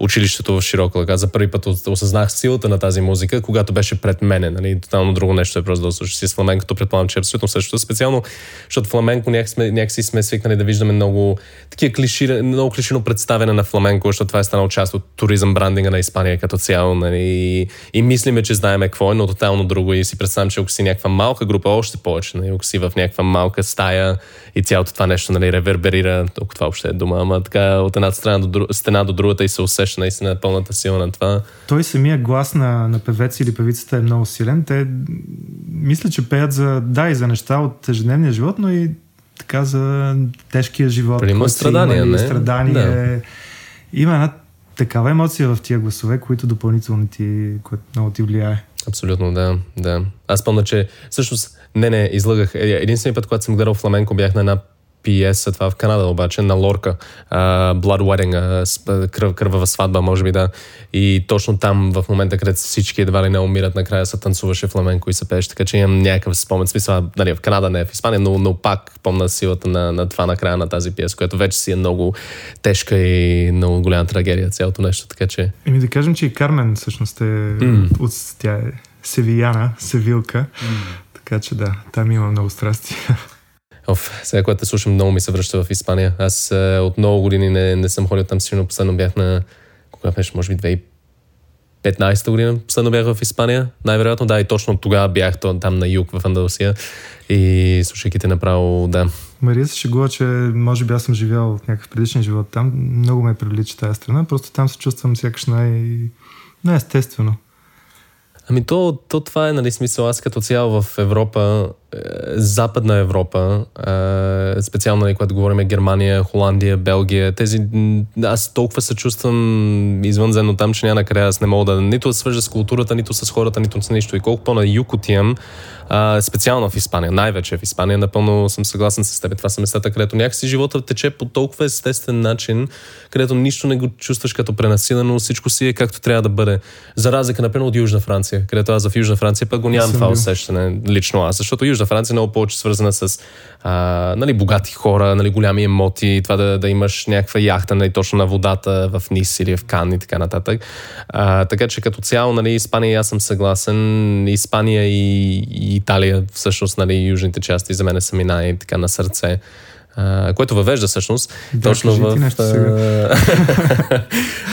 училището в широко лъка. За първи път ос- осъзнах силата на тази музика, когато беше пред мене. Нали, тотално друго нещо е просто да слушаш си с фламенкото, предполагам, че е абсолютно същото. Специално, защото фламенко някак сме, някакси сме свикнали да виждаме много такива клиши, много клишино представяне на фламенко, защото това е станало част от туризъм брандинга на Испания Испания като цяло, нали, и, мислиме, че знаеме какво е, но тотално друго. И си представям, че ако си някаква малка група, още повече, нали, ако си в някаква малка стая и цялото това нещо нали, реверберира, толкова това въобще е дума, ама така от една страна до, друг, стена до другата и се усеща наистина пълната сила на това. Той самия глас на, на певец или певицата е много силен. Те мисля, че пеят за, да, и за неща от ежедневния живот, но и така за тежкия живот. Има страдания, не? Страдание. Да. Има една такава емоция в тия гласове, които допълнително ти, което много ти влияе. Абсолютно, да, да. Аз помня, че всъщност, не, не, излагах. Е, единственият път, когато съм гледал фламенко, бях на една пиеса, това в Канада обаче, на Лорка, uh, Blood Wedding, uh, кръв, кръвава сватба, може би да. И точно там, в момента, където всички едва ли не умират, накрая се танцуваше фламенко и се пееше, така че имам някакъв спомен. Смисъл, нали, в Канада, не в Испания, но, но пак помна силата на, на това накрая на тази пиеса, която вече си е много тежка и много голяма трагедия, цялото нещо, така че... Еми да кажем, че и Кармен всъщност е, mm. от, тя е севияна, севилка, mm. така че да, там има много страсти. *laughs* Оф, сега, когато те слушам, много ми се връща в Испания. Аз е, от много години не, не съм ходил там, сигурно последно бях на, кога беше, може би 2015 година, последно бях в Испания. Най-вероятно, да, и точно тогава бях там на юг в Андалусия и слушайки те направо, да. Мария се шегува, че може би аз съм живял в някакъв предишен живот там. Много ме привлича тази страна. Просто там се чувствам сякаш най... най-естествено. Ами то, то това е, нали, смисъл, аз като цяло в Европа, Западна Европа, специално, нали, когато говорим Германия, Холандия, Белгия, тези, аз толкова се чувствам извънземно там, че няма накрая аз не мога да нито да свържа с културата, нито с хората, нито с нищо. И колко по-на юг отивам, специално в Испания, най-вече в Испания, напълно съм съгласен с теб. Това са местата, където някакси живота тече по толкова естествен начин, където нищо не го чувстваш като пренасилено, всичко си е както трябва да бъде. За разлика, например, от Южна Франция, където аз в Южна Франция пък го нямам това усещане, лично аз, защото Южна Франция е много повече свързана с а, нали, богати хора, нали, голями емоти, това да, да имаш някаква яхта нали, точно на водата в Нис или в Кан и така нататък. А, така че като цяло, нали, Испания аз съм съгласен. Испания и, и Италия, всъщност, нали, южните части за мен са ми най-така на сърце. Uh, което въвежда всъщност да, точно в... Нещо uh, *laughs*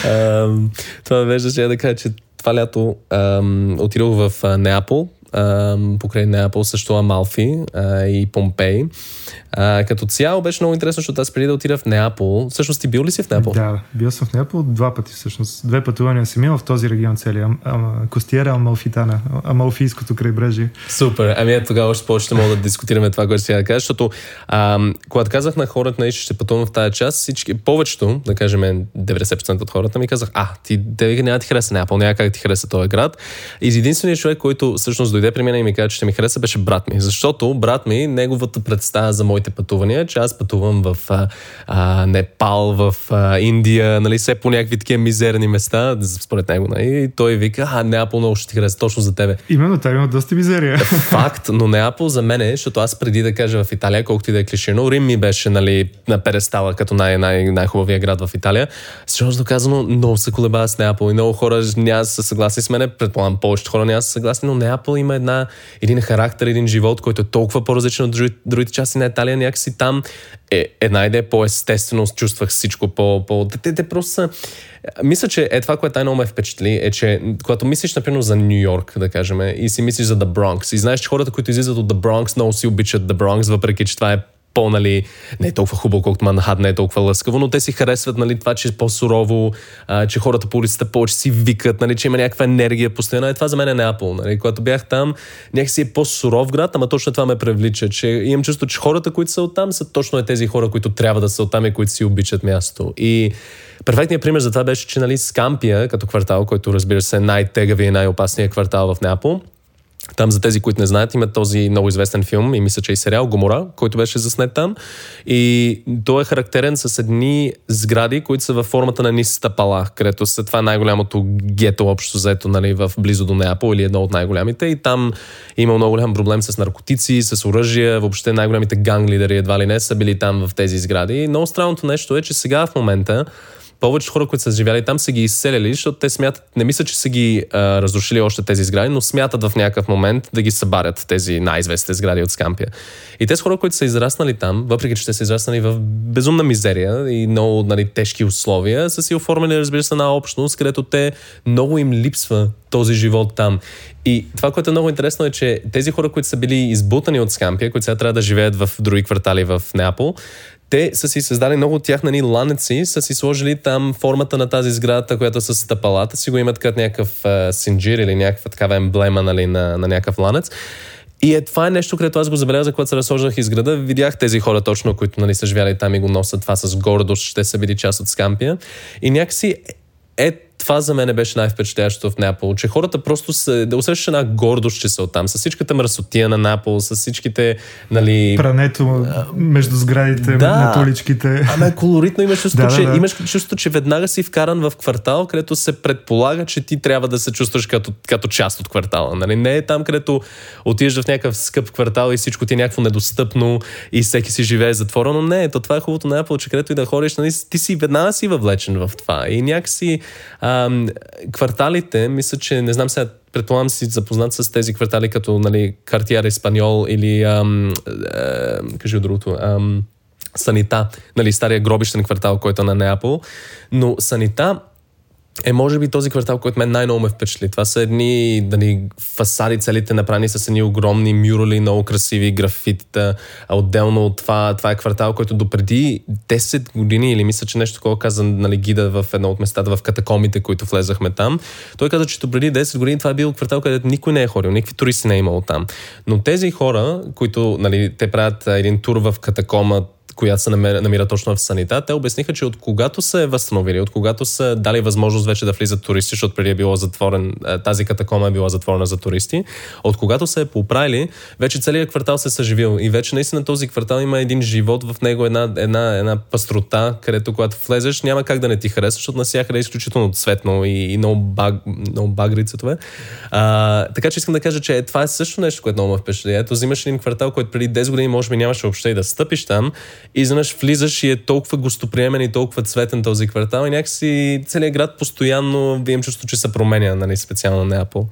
uh, това въвежда, че да кажа, че това лято отидох в Неапол, покрай Неапол, също Амалфи а, и Помпей. А, като цяло беше много интересно, защото аз преди да отида в Неапол, всъщност ти бил ли си в Неапол? Да, бил съм в Неапол два пъти всъщност. Две пътувания съм имал в този регион целия. Костиера Амалфитана, Амалфийското крайбрежие. Супер. Ами ето тогава още повече мога да дискутираме това, което сега да кажа, защото а, когато казах на хората, нали, че ще пътувам в тази част, всички, повечето, да кажем 90% от хората ми казах, а, ти няма ти хареса Неапол, няма как ти хареса този град. И единственият човек, който всъщност дойде при мен и ми каза, че ще ми хареса, беше брат ми. Защото брат ми, неговата представа за моите пътувания, че аз пътувам в а, а, Непал, в а, Индия, нали, все по някакви такива мизерни места, според него. Нали, и той вика, а, Неапол много ще ти хареса, точно за тебе. Именно, там има доста мизерия. Факт, но Неапол за мен е, защото аз преди да кажа в Италия, колкото и да е клишено, Рим ми беше нали, на перестала като най- най- най-хубавия град в Италия. Сериозно казано, много се колебава с Неапол и много хора няма са съгласни с мен, предполагам повечето хора няма са съгласни, но Неапол има една, един характер, един живот, който е толкова по-различен от другите, другите части на Италия, някакси там е, една идея по-естествено, чувствах всичко по... по... Те, те просто са... Мисля, че е това, което най-много ме впечатли, е, че когато мислиш, например, за Нью Йорк, да кажем, и си мислиш за The Bronx, и знаеш, че хората, които излизат от The Bronx, много си обичат The Bronx, въпреки, че това е по, нали, не е толкова хубаво, колкото Манхат, не е толкова лъскаво, но те си харесват, нали, това, че е по-сурово, а, че хората по улицата повече си викат, нали, че има някаква енергия постоянно. Е, това за мен е Неапол, нали. Когато бях там, някакси е по-суров град, ама точно това ме привлича, че имам чувство, че хората, които са оттам, са точно е тези хора, които трябва да са оттам и които си обичат място. И Перфектният пример за това беше, че нали, Скампия, като квартал, който разбира се е най-тегавия и най-опасният квартал в Неапол, там за тези, които не знаят, има този много известен филм и мисля, че и сериал Гомора, който беше заснет там. И той е характерен с едни сгради, които са във формата на низ стъпала, където са това най-голямото гето общо заето нали, в близо до Неапол или едно от най-голямите. И там има много голям проблем с наркотици, с оръжие. Въобще най-голямите ганг лидери едва ли не са били там в тези сгради. И много странното нещо е, че сега в момента повечето хора, които са живяли там, са ги изселили, защото те смятат, не мисля, че са ги а, разрушили още тези сгради, но смятат в някакъв момент да ги събарят тези най-известните сгради от Скампия. И тези хора, които са израснали там, въпреки че те са израснали в безумна мизерия и много нали, тежки условия, са си оформили, разбира се, една общност, където те много им липсва този живот там. И това, което е много интересно е, че тези хора, които са били избутани от Скампия, които сега трябва да живеят в други квартали в Неапол, те са си създали много от тях нали, ланеци, са си сложили там формата на тази сграда, която с стъпалата, си го имат като някакъв а, синджир или някаква такава емблема нали, на, на някакъв ланец. И е, това е нещо, където аз го забелязах, когато се разхождах из града. Видях тези хора точно, които нали, са живяли там и го носят това с гордост, ще са били част от Скампия. И някакси е това за мен беше най-впечатляващото в Неапол, че хората просто се, да усещаш една гордост, че са оттам, с всичката мръсотия на Напол, с всичките, нали... Прането между сградите, да, на уличките. Ама е колоритно, имаш *laughs* чувство, да, че, да, да. имаш чувство, че веднага си вкаран в квартал, където се предполага, че ти трябва да се чувстваш като, като част от квартала. Нали? Не е там, където отиваш в някакъв скъп квартал и всичко ти е някакво недостъпно и всеки си живее затворено. Не, то това е хубавото на Неапол, че където и да ходиш, нали, ти си веднага си въвлечен в това. И някакси а, кварталите, мисля, че не знам сега, предполагам си запознат с тези квартали като нали, Картиер Испаньол или ам, а, кажи от другото, ам, Санита, нали, стария гробищен квартал, който е на Неапол. Но Санита е може би този квартал, който мен най-много ме впечатли. Това са едни дали, фасади целите направени с едни огромни мюрали, много красиви графитита. А отделно от това, това е квартал, който допреди 10 години, или мисля, че нещо такова каза нали, гида в едно от местата в катакомите, които влезахме там. Той каза, че допреди 10 години това е бил квартал, където никой не е ходил, никакви туристи не е имало там. Но тези хора, които нали, те правят един тур в катакома, която се намира, намира точно в санита, те обясниха, че от когато се е възстановили, от когато са дали възможност вече да влизат туристи, защото преди е било затворен, е, тази катакома е била затворена за туристи, от когато се е поправили, вече целият квартал се е съживил и вече наистина този квартал има един живот в него, една, една, една пастрота, където когато влезеш няма как да не ти хареса, защото насякъде е изключително цветно и, и много, баг, много багри цветове. А, така че искам да кажа, че това е също нещо, което много ме впечатли. Ето, взимаш един квартал, който преди 10 години може би нямаше въобще и да стъпиш там изведнъж влизаш и е толкова гостоприемен и толкова цветен този квартал и някакси целият град постоянно имам чувство, че се променя, нали, специално на Apple.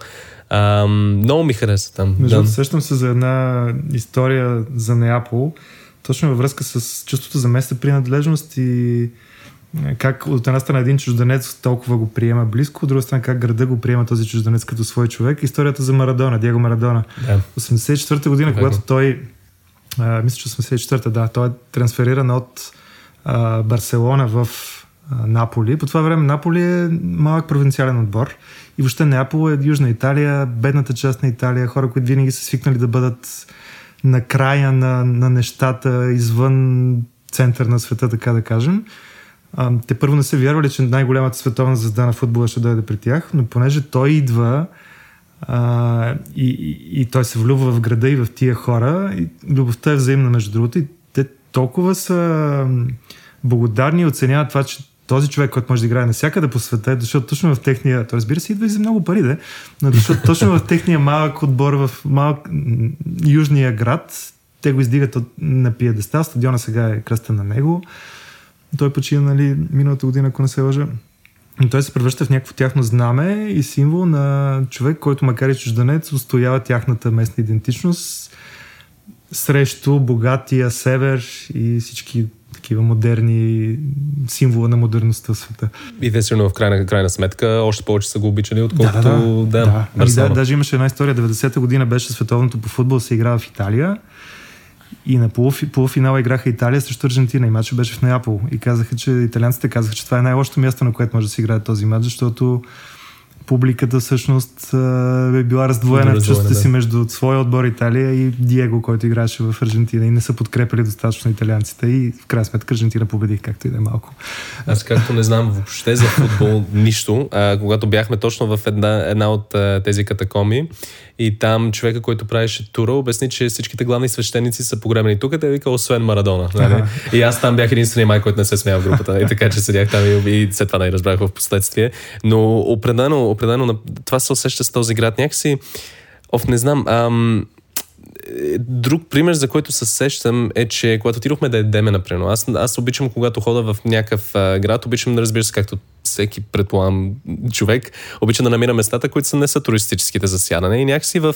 А, много ми хареса там. Между да. сещам се за една история за Неапол, точно във връзка с чувството за места принадлежност и е, как от една страна един чужденец толкова го приема близко, от друга страна как града го приема този чужденец като свой човек. Историята за Марадона, Диего Марадона. Да. 84-та година, когато той а, мисля, че 84-та, да, той е трансфериран от а, Барселона в а, Наполи. По това време Наполи е малък провинциален отбор и въобще Неапол е Южна Италия, бедната част на Италия, хора, които винаги са свикнали да бъдат на края на, на нещата, извън център на света, така да кажем. А, те първо не са вярвали, че най-голямата световна звезда на футбола ще дойде при тях, но понеже той идва а, и, и, и той се влюбва в града и в тия хора. И любовта е взаимна, между другото. И те толкова са благодарни и оценяват това, че този човек, който може да играе навсякъде по света, е дошъл точно в техния, той разбира се, идва и за много пари, да, но дошъл точно в техния малък отбор, в малък южния град. Те го издигат от, на пиедестал, стадиона сега е кръста на него. Той почина, нали, миналата година, ако не се лъжа. И той се превръща в някакво тяхно знаме и символ на човек, който макар и чужденец, устоява тяхната местна идентичност срещу богатия север и всички такива модерни символа на модерността в света. И те сигурно в крайна, крайна сметка още повече са го обичали, отколкото да, да, да, да. да даже имаше една история, 90-та година беше световното по футбол, се играва в Италия и на полуфи, полуфинала играха Италия срещу Аржентина и матчът беше в Неапол. И казаха, че италианците казаха, че това е най-лошото място, на което може да се играе този матч, защото публиката всъщност е била раздвоена в чувствата да. си между своя отбор Италия и Диего, който играеше в Аржентина и не са подкрепили достатъчно италианците и в крайна сметка Аржентина победих, както и да е малко. Аз както не знам въобще за футбол нищо, а, когато бяхме точно в една, една от а, тези катакоми и там човека, който правеше тура, обясни, че всичките главни свещеници са погребени тук, те вика, освен Марадона. Нали? И аз там бях единствения май, който не се смея в групата. И така, че седях там и, и след това не разбрах в последствие. Но определено, определено това се усеща с този град. Някакси, оф, не знам, ам, друг пример, за който се сещам е, че когато отидохме да едеме, например, аз, аз обичам, когато хода в някакъв град, обичам да разбира се, както всеки, предполагам, човек, обича да намира местата, които са не са туристическите за сядане. И някакси в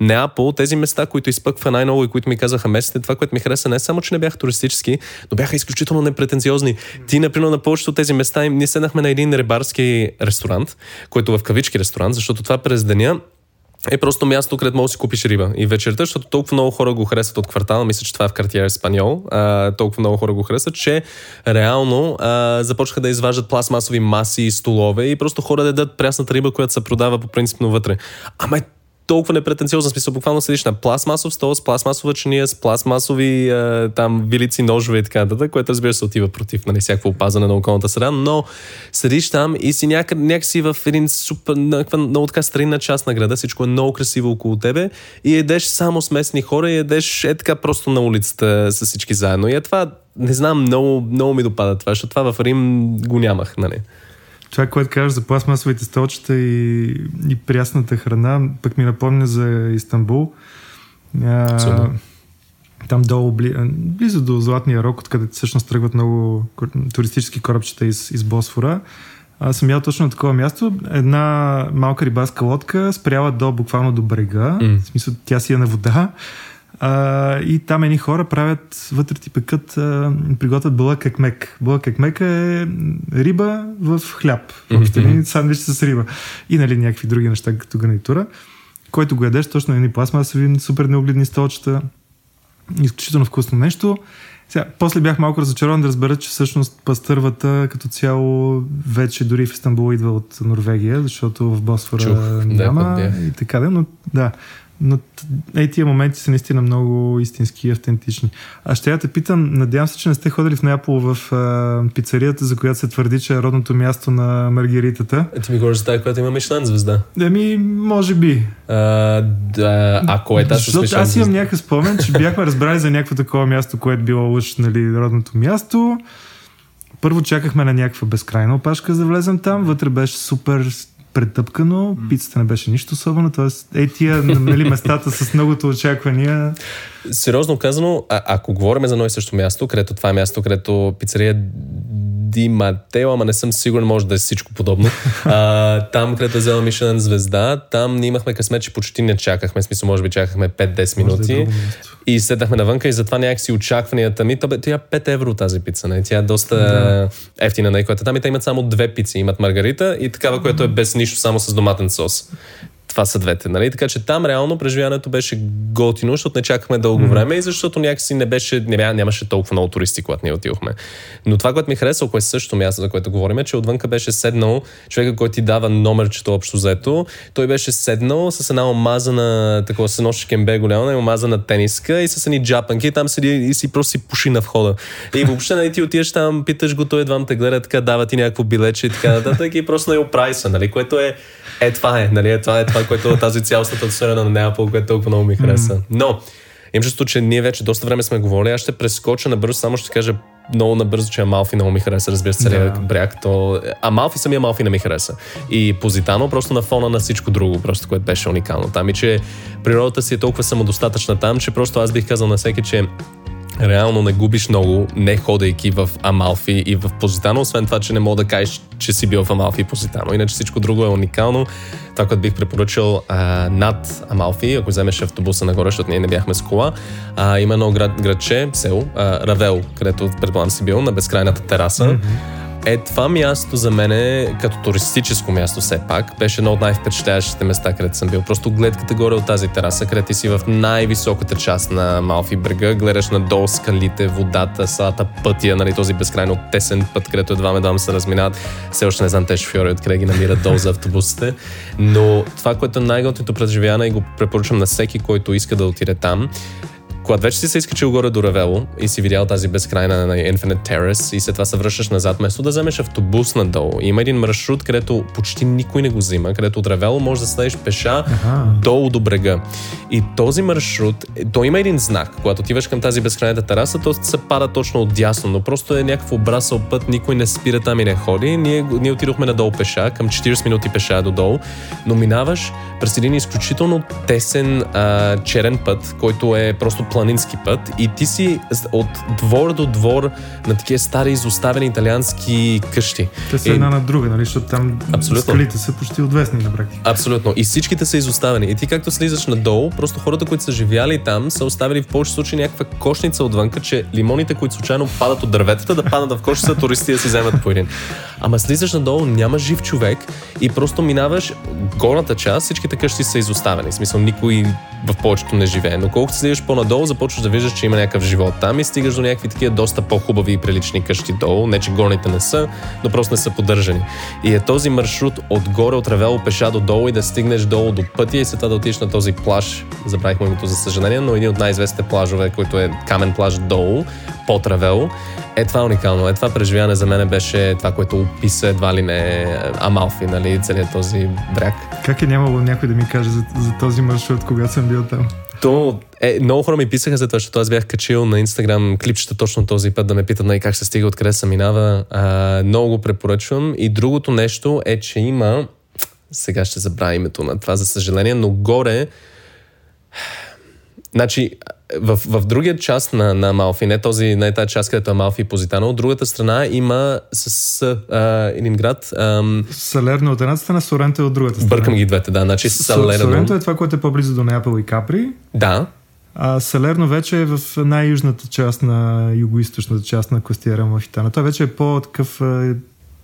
Неапол, тези места, които изпъква най-много и които ми казаха местите, това, което ми хареса, не само, че не бяха туристически, но бяха изключително непретенциозни. Ти, например, на повечето от тези места, ние седнахме на един рибарски ресторант, който в кавички ресторант, защото това през деня е просто място, където можеш да си купиш риба. И вечерта, защото толкова много хора го харесват от квартала, мисля, че това е в картиер Еспаньол, а, толкова много хора го харесват, че реално а, започнаха да изваждат пластмасови маси и столове и просто хора да дадат прясната риба, която се продава по принципно вътре. Ама е толкова непретенциозен смисъл. Буквално седиш на пластмасов стол с пластмасова чиния, с пластмасови а, там вилици, ножове и така нататък, което разбира се отива против нали, всякакво опазване на околната среда, но седиш там и си някъде, някакси в един супер, някаква много така старинна част на града, всичко е много красиво около тебе и едеш само с местни хора и едеш е така просто на улицата с всички заедно. И е това, не знам, много, много ми допада това, защото това в Рим го нямах, нали? Това, което кажеш за пластмасовите столчета и, и прясната храна, пък ми напомня за Истанбул. А, там долу, бли, близо до Златния рок, откъдето всъщност тръгват много туристически корабчета из, из Босфора. Аз съм ял точно на такова място. Една малка рибарска лодка спряла до, буквално до брега. Mm. В смисъл, тя си е на вода. А, и там едни хора правят, вътре ти пекат, а, приготвят бъла какмек. Бъла какмек е риба в хляб. Въобще mm-hmm. сандвич с риба. И нали някакви други неща като гарнитура. Който го ядеш, точно едни пластмасови, супер неогледни столчета. Изключително вкусно нещо. Сега, после бях малко разочарован да разбера, че всъщност пастървата като цяло вече дори в Истанбул идва от Норвегия, защото в Босфора Чух, няма да, и така да, но да. Но е, тия моменти са наистина много истински и автентични. А ще я те питам, надявам се, че не сте ходили в Неапол в а, пицарията, за която се твърди, че е родното място на Маргаритата. Е, ти ми говориш за тази, която има Мишлен звезда. Еми, може би. А, да, ако е тази Защото аз имам някакъв спомен, че бяхме разбрали за някакво такова място, което било уж, нали, родното място. Първо чакахме на някаква безкрайна опашка за да влезем там. Вътре беше супер претъпкано, пицата не беше нищо особено, т.е. е тия нали, местата с многото очаквания. Сериозно казано, а- ако говорим за едно и също място, където това е място, където пицария Ди Матео, ама не съм сигурен, може да е всичко подобно. А, там, където е взела Мишелен звезда, там ние имахме късмет, че почти не чакахме, смисъл може би чакахме 5-10 минути. Да и седнахме навънка и затова някакси очакванията ми, тя е 5 евро тази пица, не? тя е доста да. ефтина, не? която там и те имат само две пици, имат маргарита и такава, която е без нищо, само с доматен сос това са двете, нали? Така че там реално преживяването беше готино, защото не чакахме дълго mm. време и защото някакси не беше, не, нямаше толкова много туристи, когато ние отидохме. Но това, което ми хареса, кое е същото място, за което говорим, е, че отвънка беше седнал човека, който ти дава номерчето общо взето. Той беше седнал с една омазана, такова с едно шкембе голяма, омазана тениска и с едни джапанки. Там седи и си просто си пуши на входа. И въобще, нали, ти отиваш там, питаш го, той едва те гледа, така дава ти някакво билече и така нататък. И просто не оправи се, нали, което е е, това е, нали, е, това е това, което е *laughs* тази цялостната атмосфера на Неапол, което толкова много ми хареса. Mm. Но, имам чувство, че ние вече доста време сме говорили. Аз ще прескоча набързо, само ще кажа много набързо, че Амалфи много ми хареса, разбира се, целият yeah. бряг. То... Амалфи самия Амалфи не ми хареса. И Позитано просто на фона на всичко друго, просто което беше уникално там. И че природата си е толкова самодостатъчна там, че просто аз бих казал на всеки, че реално не губиш много, не ходейки в Амалфи и в Позитано, освен това, че не мога да кажеш, че си бил в Амалфи и Позитано. Иначе всичко друго е уникално. Това, което бих препоръчал а, над Амалфи, ако вземеш автобуса нагоре, защото ние не бяхме с кола, а, има едно град, градче, село, а, Равел, където предполагам си бил, на безкрайната тераса. Mm-hmm е, това място за мен, е, като туристическо място все пак, беше едно от най-впечатляващите места, където съм бил. Просто гледката горе от тази тераса, където ти си в най-високата част на Малфи брега, гледаш надолу скалите, водата, салата, пътя, нали, този безкрайно тесен път, където едва ме се разминават. Все още не знам те шофьори откъде ги намират долу за автобусите. Но това, което е най-готвито преживяване и го препоръчвам на всеки, който иска да отиде там, когато вече си се изкачил горе до Равело и си видял тази безкрайна на Infinite Terrace и след това се връщаш назад, вместо да вземеш автобус надолу, има един маршрут, където почти никой не го взима, където от Равело можеш да седеш пеша Аха. долу до брега. И този маршрут, е, той има един знак. Когато отиваш към тази безкрайната тераса, то се пада точно от дясно, но просто е някакъв обрасъл път, никой не спира там и не ходи. Ние, ние отидохме надолу пеша, към 40 минути пеша додолу, но минаваш през един изключително тесен а, черен път, който е просто планински път и ти си от двор до двор на такива стари изоставени италиански къщи. Те са И- една на друга, нали? Защото там Абсолютно. скалите са почти отвесни на практика. Абсолютно. И всичките са изоставени. И ти както слизаш надолу, просто хората, които са живяли там, са оставили в повече случаи някаква кошница отвънка, че лимоните, които случайно падат от дърветата, да паднат в кошница, туристи да си вземат по един. Ама слизаш надолу, няма жив човек и просто минаваш горната част, всичките къщи са изоставени. В смисъл, никой в повечето не живее. Но колкото слизаш по-надолу, започваш да виждаш, че има някакъв живот там и стигаш до някакви такива доста по-хубави и прилични къщи долу. Не, че горните не са, но просто не са поддържани. И е този маршрут отгоре от Равело пеша до долу и да стигнеш долу до пътя и след това да отидеш на този плаж. Забравихме името за съжаление, но един от най-известните плажове, който е камен плаж долу, под Равело. Е, това е уникално. Е, това преживяване за мен беше това, което описа едва ли не Амалфи, нали, целият този бряг. Как е нямало някой да ми каже за, за този маршрут, когато съм бил там? То е, много хора ми писаха за това, защото аз бях качил на Инстаграм клипчета точно този път да ме питат нали, как се стига, откъде се минава. А, много го препоръчвам. И другото нещо е, че има сега ще забравя името на това, за съжаление, но горе Значи, в, в другия част на, на Амалфи, не, този, не тази част, където е Амалфи и Позитано, от другата страна има с а, един град. Ам, Салерно от едната страна, Соренто е от другата страна. бъркам ги двете, да. Значи С- Салерно. Соренто е това, което е по-близо до Неапол и Капри, Да, а Салерно вече е в най-южната част на югоисточната част на Костиера Мафитана. Той вече е по-такъв е,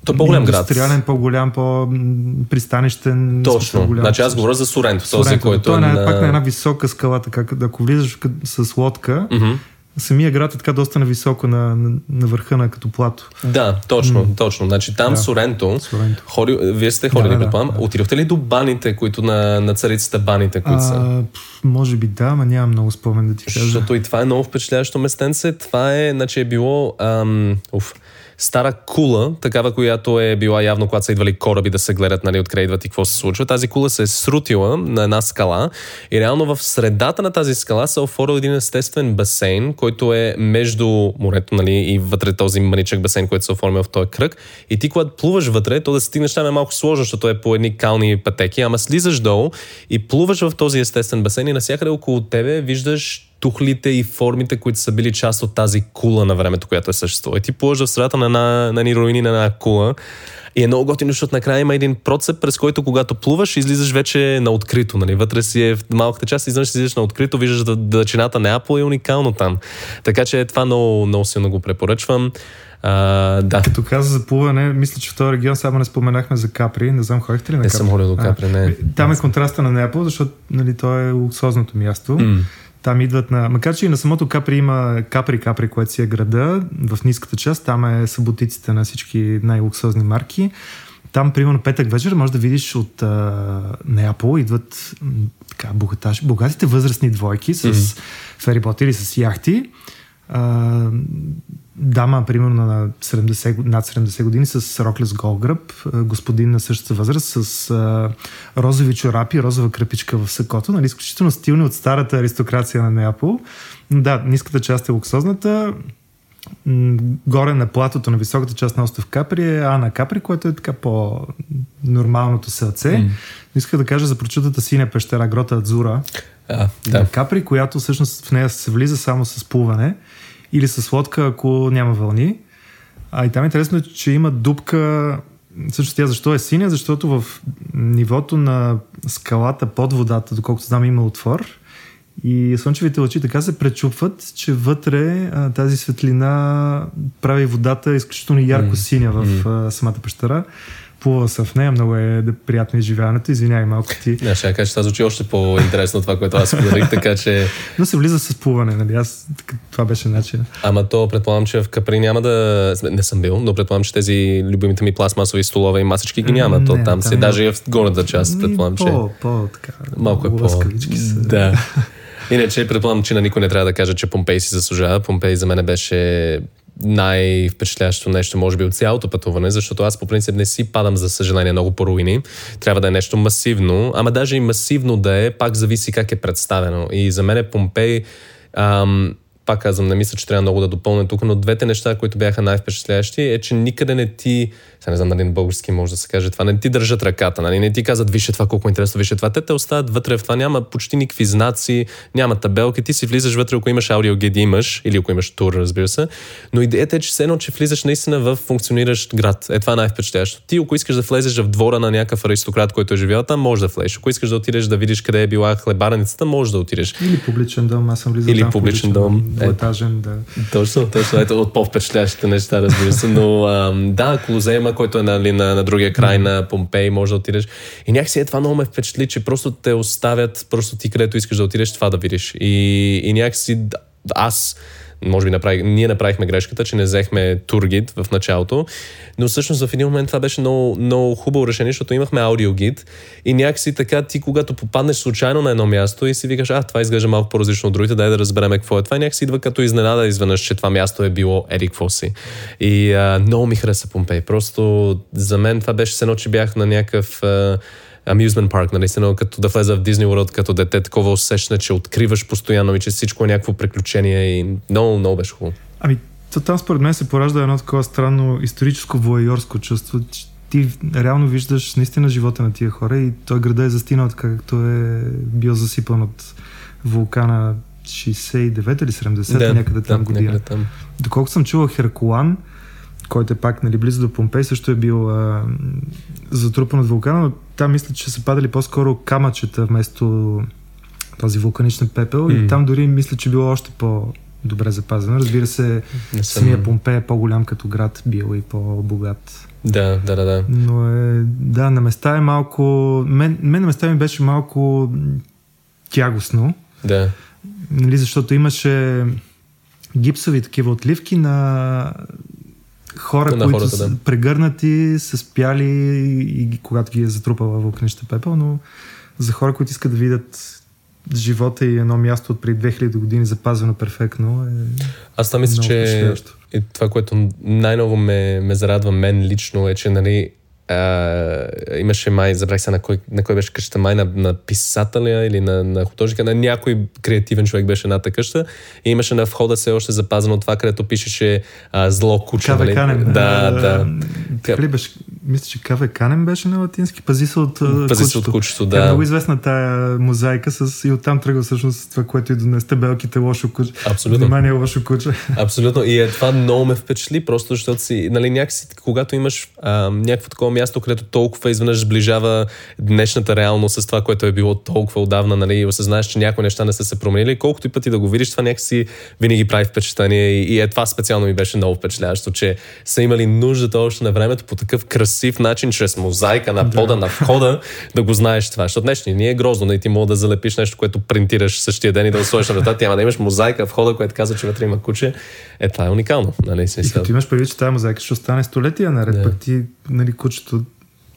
Той е по-голям град. индустриален, по-голям, по-пристанищен. точно. по-голям. Значи аз говоря за Соренто, този, Соренто. който Той е е на... на... пак на една висока скала, така, ако влизаш с лодка, Мгм. Самия град е така доста нависоко на, на, на върха на като плато. Да, точно, точно. Значи там Да. Соренто, Соренто. Ходи, вие сте ходили, Да, да, предполагам. да. Отидохте ли до баните, които на, на царицата баните, които са? А, пф, може би да, ама нямам много спомен да ти кажа. Защото и това е много впечатляващо местенце. Това е, значи е било ам, уф, стара кула, такава, която е била явно, когато са идвали кораби да се гледат, нали, откъде идват и какво се случва. Тази кула се е срутила на една скала и реално в средата на тази скала се оформил един естествен басейн, който е между морето, нали, и вътре този маничък басейн, който се е оформил в този кръг. И ти, когато плуваш вътре, то да стигнеш там е малко сложно, защото е по едни кални пътеки, ама слизаш долу и плуваш в този естествен басейн и навсякъде около тебе виждаш тухлите и формите, които са били част от тази кула на времето, която е съществува. И ти плуваш в средата на, една, на едни руини на една кула и е много готино, защото накрая има един процеп, през който когато плуваш, излизаш вече на открито. Нали? Вътре си е в малката част, изведнъж излизаш на открито, виждаш да- на Apple е уникално там. Така че това много, много силно го препоръчвам. А, да, Като каза за плуване, мисля, че в този регион само не споменахме за Капри. Не знам, ходихте ли на не Капри? съм ходил до А, Капри, не. Там е контраста на Неапол, защото нали, то е луксозното място. М. Там идват на... Макар, че и на самото Капри има Капри Капри, което си е града, в ниската част, там е съботиците на всички най-луксозни марки. Там, примерно, петък вечер може да видиш от а, Неапол идват така, богаташ, богатите възрастни двойки с mm-hmm. фериботи или с яхти. А, дама, примерно на 70, год- над 70 години с рокля с гол гръб, а, господин на същата възраст с а, розови чорапи, розова кръпичка в сакото, нали, изключително стилни от старата аристокрация на Неапол. Да, ниската част е луксозната, горе на платото на високата част на остров Капри е Ана Капри, което е така по-нормалното сълце. Mm. Иска да кажа за прочутата синя пещера Грота Адзура А, да. да. на Капри, която всъщност в нея се влиза само с плуване или с лодка, ако няма вълни. А и там е интересно, че има дупка. Също тя защо е синя? Защото в нивото на скалата под водата, доколкото знам, има отвор. И слънчевите лъчи така се пречупват, че вътре а, тази светлина прави водата изключително ярко синя в а, самата пещера. Плува се в нея, много е да приятно изживяването. Извинявай малко ти. Не, ще кажа, че това звучи още по-интересно това, което аз споделих, *laughs* така че... Но се влиза с плуване, нали? Аз, това беше начин. Ама то предполагам, че в Капри няма да... Не съм бил, но предполагам, че тези любимите ми пластмасови столове и масички ги няма. То Не, там има- даже и в горната част, предполагам, че... По, по, така, Малко е по... са. Да. Иначе предполагам, че на никой не трябва да каже, че Помпей си заслужава. Помпей за мен беше най-впечатляващо нещо, може би, от цялото пътуване, защото аз по принцип не си падам, за съжаление, много по руини. Трябва да е нещо масивно, ама даже и масивно да е, пак зависи как е представено. И за мен е Помпей ам, пак казвам, не мисля, че трябва много да допълня тук, но двете неща, които бяха най-впечатляващи, е, че никъде не ти, сега не знам дали на български може да се каже това, не ти държат ръката, нали? не ти казват, вижте това, колко е интересно, вижте това. Те те оставят вътре в това, няма почти никакви знаци, няма табелки, ти си влизаш вътре, ако имаш аудиогид имаш, или ако имаш тур, разбира се. Но идеята е, че все едно, че влизаш наистина в функциониращ град. Е, това е най-впечатляващо. Ти, ако искаш да влезеш в двора на някакъв аристократ, който е живял там, може да влезеш. Ако искаш да отидеш да видиш къде е била хлебарницата, може да отидеш. Или публичен дом, аз съм влизал Или там в публичен дом. Е. Двуетажен, да. Точно, точно. Ето от по-впечатляващите неща, разбира се. Но ам, да, Колозема, който е нали, на, на другия край на Помпей, може да отидеш. И някакси е това много ме впечатли, че просто те оставят, просто ти където искаш да отидеш, това да видиш. И, и някакси аз може би направих, ние направихме грешката, че не взехме тургид в началото, но всъщност в един момент това беше много, много хубаво решение, защото имахме аудиогид и някакси така ти, когато попаднеш случайно на едно място и си викаш, а, това изглежда малко по-различно от другите, дай да разберем какво е това, и някакси идва като изненада изведнъж, че това място е било Ерик Фоси. И а, много ми хареса Помпей. Просто за мен това беше едно, че бях на някакъв а, amusement парк, нали, се, като да влезе в Disney World като дете, такова усещане, че откриваш постоянно и че всичко е някакво приключение и много, много беше хубаво. Ами, то там според мен се поражда едно такова странно историческо воайорско чувство. Ти реално виждаш наистина живота на тия хора и той града е застинал така, както е бил засипан от вулкана 69 или 70 Да, някъде там да, година. някъде там. Доколкото съм чувал Херкулан, който е пак нали, близо до Помпей, също е бил а, затрупан от вулкана, но там мисля, че са падали по-скоро камъчета вместо този вулканичен пепел М. и там дори мисля, че било още по-добре запазено. Разбира се, Не съм... самия Помпей е по-голям като град бил и по-богат. Да, да, да, да. Но е, да, на места е малко... Мен, мен на места ми беше малко тягостно, Да. нали, защото имаше гипсови такива отливки на хора, На които хората, са да. прегърнати, са спяли и когато ги е затрупала вулканична пепел, но за хора, които искат да видят живота и едно място от преди 2000 години запазено перфектно е Аз това мисля, че и това, което най-ново ме, ме зарадва мен лично е, че нали, а, имаше май, забравих се на кой, на кой беше къщата, май на, на писателя или на, на художника, на някой креативен човек беше едната къща и имаше на входа все още запазено това, където пишеше а, зло куче. Каве нали? Канем. Да, да. Така ли беше? Мисля, че Каве Канем беше на латински. Пази се от Пази се кучето. от кучето, Тя е да. много известна тая мозайка с... и оттам тръгва всъщност това, което и донес табелките лошо куче. Абсолютно. Внимание, лошо куче. Абсолютно. И е, това много ме впечатли, просто защото си, нали, някакси, когато имаш а, някакво такова място, където толкова изведнъж сближава днешната реалност с това, което е било толкова отдавна, нали, и осъзнаеш, че някои неща не са се променили, колкото и пъти да го видиш, това някакси винаги прави впечатление. И, и е, това специално ми беше много впечатляващо, че са имали нуждата още на времето по такъв красив начин, чрез мозайка на пода, на входа, да го знаеш това. Защото днешни ни е грозно, нали, ти мога да залепиш нещо, което принтираш същия ден и да го сложиш на вратата, ама да имаш мозайка в входа, което казва, че вътре има куче. Е, това е уникално. Нали, И като имаш предвид, че тази мозайка ще остане столетия наред, Да. пък ти, нали, кучето,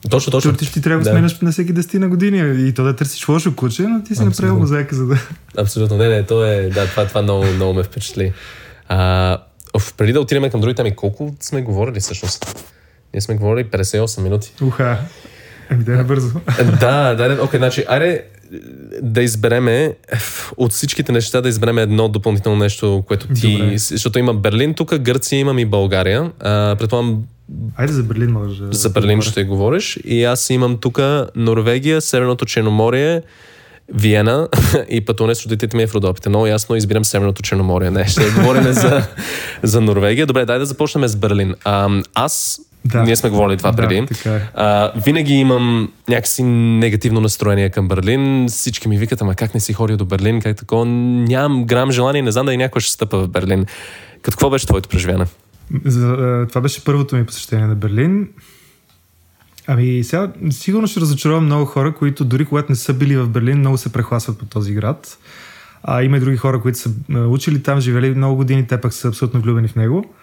Точно, точно. ти, ти трябва да сменяш на всеки 10 на години и то да търсиш лошо куче, но ти си направил мозайка, за да... Абсолютно. Не, не, то е, да, това, това много, много ме впечатли. А, оф, преди да отидем към другите теми, колко сме говорили всъщност? Ние сме говорили 58 минути. Уха. Ами да е бързо. да, да, да, окей, значи, айде да избереме от всичките неща да избереме едно допълнително нещо, което ти... Добре. Защото има Берлин, тук Гърция имам и България. А, предполагам, Айде за Берлин може. за да Берлин говоря. ще говориш. И аз имам тук Норвегия, Северното Черноморие, Виена *laughs* и пътуване с родителите ми е в Родопите. Много ясно избирам Северното Черноморие. Не, ще говорим за, за Норвегия. Добре, дай да започнем с Берлин. А, аз, Да. ние сме говорили това Да, преди, така е. а, винаги имам някакси негативно настроение към Берлин. Всички ми викат, ама как не си ходил до Берлин, как такова. Нямам грам желание, не знам дали някой ще стъпа в Берлин. Като какво беше твоето преживяване? А, това беше първото ми посещение на Берлин. Ами сега сигурно ще разочаровам много хора, които дори когато не са били в Берлин, много се прехласват по този град. А има и други хора, които са а, учили там, живели много години, те пък са абсолютно влюбени в него.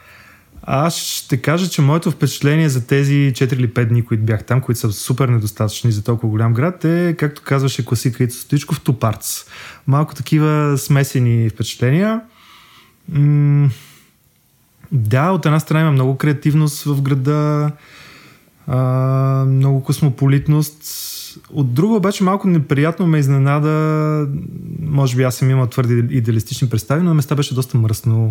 Аз ще кажа, че моето впечатление за тези 4 или 5 дни, които бях там, които са супер недостатъчни за толкова голям град, е, както казваше класика Ицо Стоичков, тупарц. Малко такива смесени впечатления. М- да, от една страна има много креативност в града, а, много космополитност. От друга обаче малко неприятно ме изненада, може би аз съм имал твърде идеалистични представи, но на места беше доста мръсно,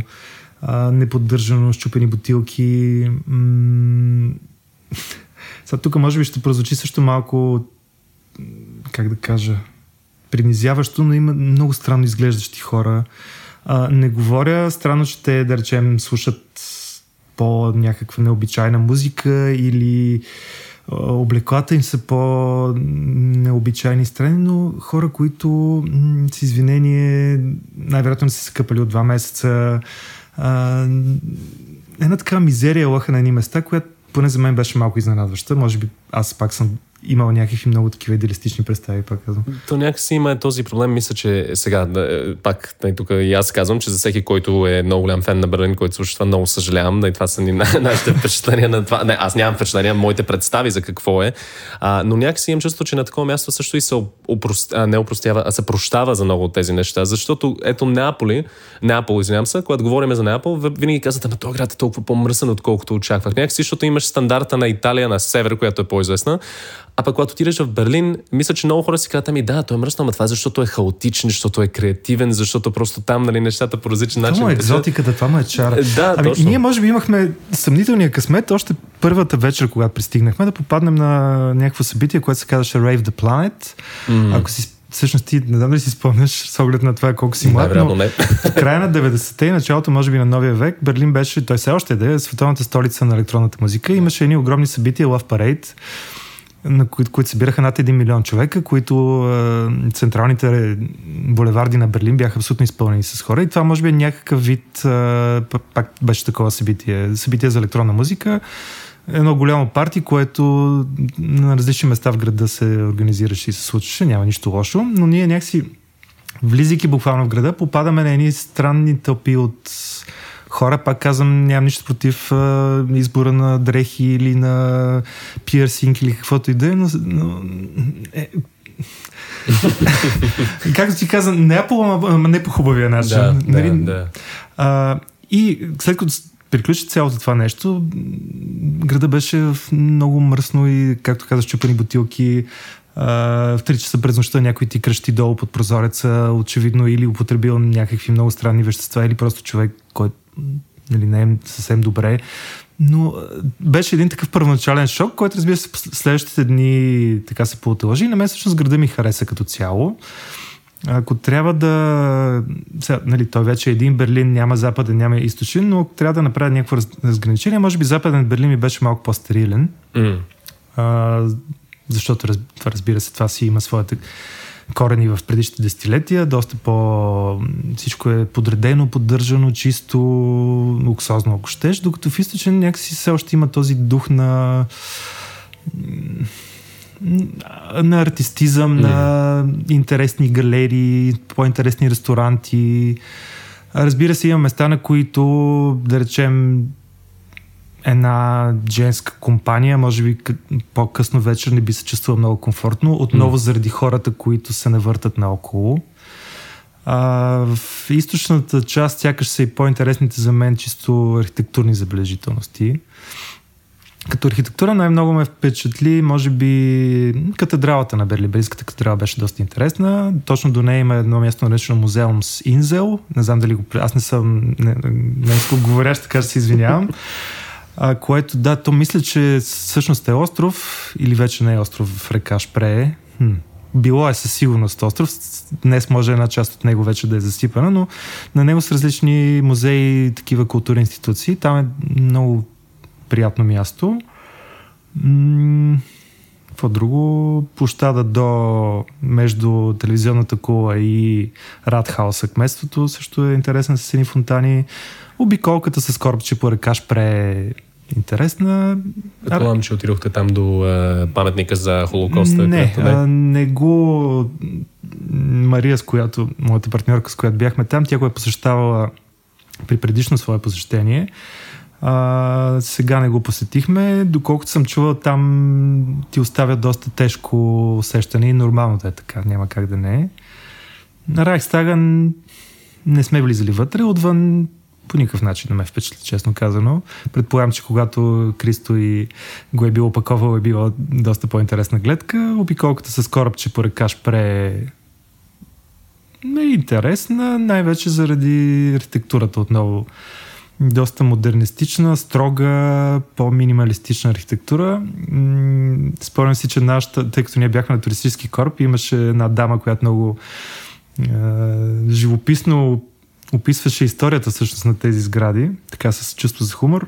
а, неподдържано, щупени бутилки. М- *laughs* Сега тук може би ще прозвучи също малко, как да кажа, принизяващо, но има много странно изглеждащи хора. Не говоря странно, че те, да речем, слушат по някаква необичайна музика или облеклата им са по-необичайни страни, но хора, които с извинение най-вероятно са се къпали от два месеца. Една така мизерия лъха на едни места, която поне за мен беше малко изненадваща. Може би аз пак съм имал някакви много такива идеалистични представи, пак казвам. То някакси има този проблем, мисля, че сега, да, пак, да, тук и аз казвам, че за всеки, който е много голям фен на Берлин, който слуша това, много съжалявам, да и това са ни *laughs* нашите впечатления на това. Не, аз нямам впечатления, моите представи за какво е, а, но някакси имам чувство, че на такова място също и се опрост... а, не опростява, а се прощава за много от тези неща, защото ето Неаполи, Неапол, извинявам се, когато говорим за Неапол, винаги казвате, ама този град е толкова по-мръсен, отколкото очаквах. Някакси, защото имаш стандарта на Италия на север, която е по-известна, а пък когато отидеш в Берлин, мисля, че много хора си казват, ами да, той е мръсно, но това е защото е хаотичен, защото е креативен, защото просто там нали, нещата по различен начин. Това е екзотиката, това му е чара. *laughs* Да, ами, точно. Ние може би имахме съмнителния късмет още първата вечер, когато пристигнахме, да попаднем на някакво събитие, което се казваше Rave the Planet. Mm. Ако си всъщност ти, не знам дали си спомняш *laughs* с оглед на това колко си млад, но не. в края на 90-те и началото, може би на новия век, Берлин беше, той все още да е световната столица на електронната музика. Имаше едни огромни събития, Love Parade, на които, които събираха над 1 милион човека, които централните булеварди на Берлин бяха абсолютно изпълнени с хора. И това може би е някакъв вид, пак беше такова събитие, събитие за електронна музика. Едно голямо парти, което на различни места в града се организираше и се случваше, няма нищо лошо, но ние някакси, влизайки буквално в града, попадаме на едни странни тълпи от хора, пак казвам, нямам нищо против а, избора на дрехи или на пиърсинг или каквото и да е, но, но е, *laughs* както ти каза, не по, ама не по хубавия начин. Да, нали? да, да. А, и след като приключи цялото това нещо, града беше много мръсно и, както казах, чупени бутилки. в 3 часа през нощта някой ти кръщи долу под прозореца, очевидно или употребил някакви много странни вещества, или просто човек, който нали, не е съвсем добре. Но беше един такъв първоначален шок, който разбира се следващите дни така се поотължи и на мен всъщност града ми хареса като цяло. Ако трябва да... Сега, нали, той вече е един Берлин, няма западен, няма източен, но ако трябва да направя някакво раз, разграничение, може би западен Берлин ми беше малко по-стерилен. Mm. А, защото, това, разбира се, това си има своята корени в предишните десетилетия, доста по... всичко е подредено, поддържано, чисто, луксозно, ако щеш, докато в източен някакси все още има този дух на на артистизъм, mm. на интересни галерии, по-интересни ресторанти. Разбира се, има места, на които, да речем, една женска компания, може би по-късно вечер не би се чувствала много комфортно, отново mm. заради хората, които се навъртат наоколо. А, в източната част сякаш са и по-интересните за мен чисто архитектурни забележителности. Като архитектура най-много ме впечатли, може би, катедралата на Берлин. Берлинската катедрала беше доста интересна. Точно до нея има едно място наречено музеум с Инзел. Не знам дали го... Аз не съм не, не, не говорящ, така че се извинявам. А, което, да, то мисля, че всъщност е остров или вече не е остров в река Шпрее. Хм. Било е със сигурност остров. Днес може една част от него вече да е засипана, но на него с различни музеи, такива културни институции. Там е много приятно място. Какво друго? Площада до между телевизионната кула и Радхауса кметството също е интересна с едни фонтани. Обиколката с корабче по река Шпре интересна. Предполагам, че отидохте там до а, паметника за Холокоста. Не, не? А, не го... Мария, с която, моята партньорка, с която бяхме там, тя го е посещавала при предишно свое посещение. А, сега не го посетихме. Доколкото съм чувал, там ти оставя доста тежко усещане и нормално да е така. Няма как да не е. На Райхстага не сме влизали вътре. Отвън по никакъв начин не ме впечатли, честно казано. Предполагам, че когато Кристо и го е било опаковал, е била доста по-интересна гледка. Обиколката с корабче по река Шпре е интересна, най-вече заради архитектурата отново. Доста модернистична, строга, по-минималистична архитектура. Спомням си, че нашата, тъй като ние бяхме на туристически кораб, имаше една дама, която много живописно описваше историята всъщност на тези сгради, така с чувство за хумор.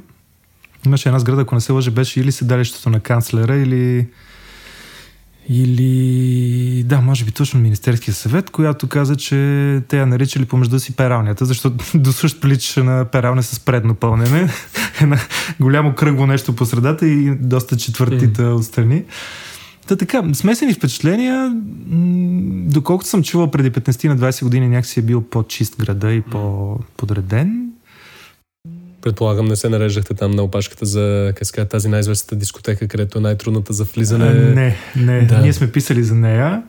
Имаше една сграда, ако не се лъжа, беше или седалището на канцлера, или или, да, може би точно Министерския съвет, която каза, че те я наричали помежду си пералнята, защото *laughs* до също приличаше на пералня с предно пълнене. *laughs* Една голямо кръгло нещо по средата и доста четвъртита отстрани. Та така, смесени впечатления, доколкото съм чувал преди 15 на 20 години някакси е бил по-чист града и по-подреден. Предполагам, не се нареждахте там на опашката за казка, тази най-известната дискотека, където е най-трудната за влизане. А, не, не. Да. Ние сме писали за нея,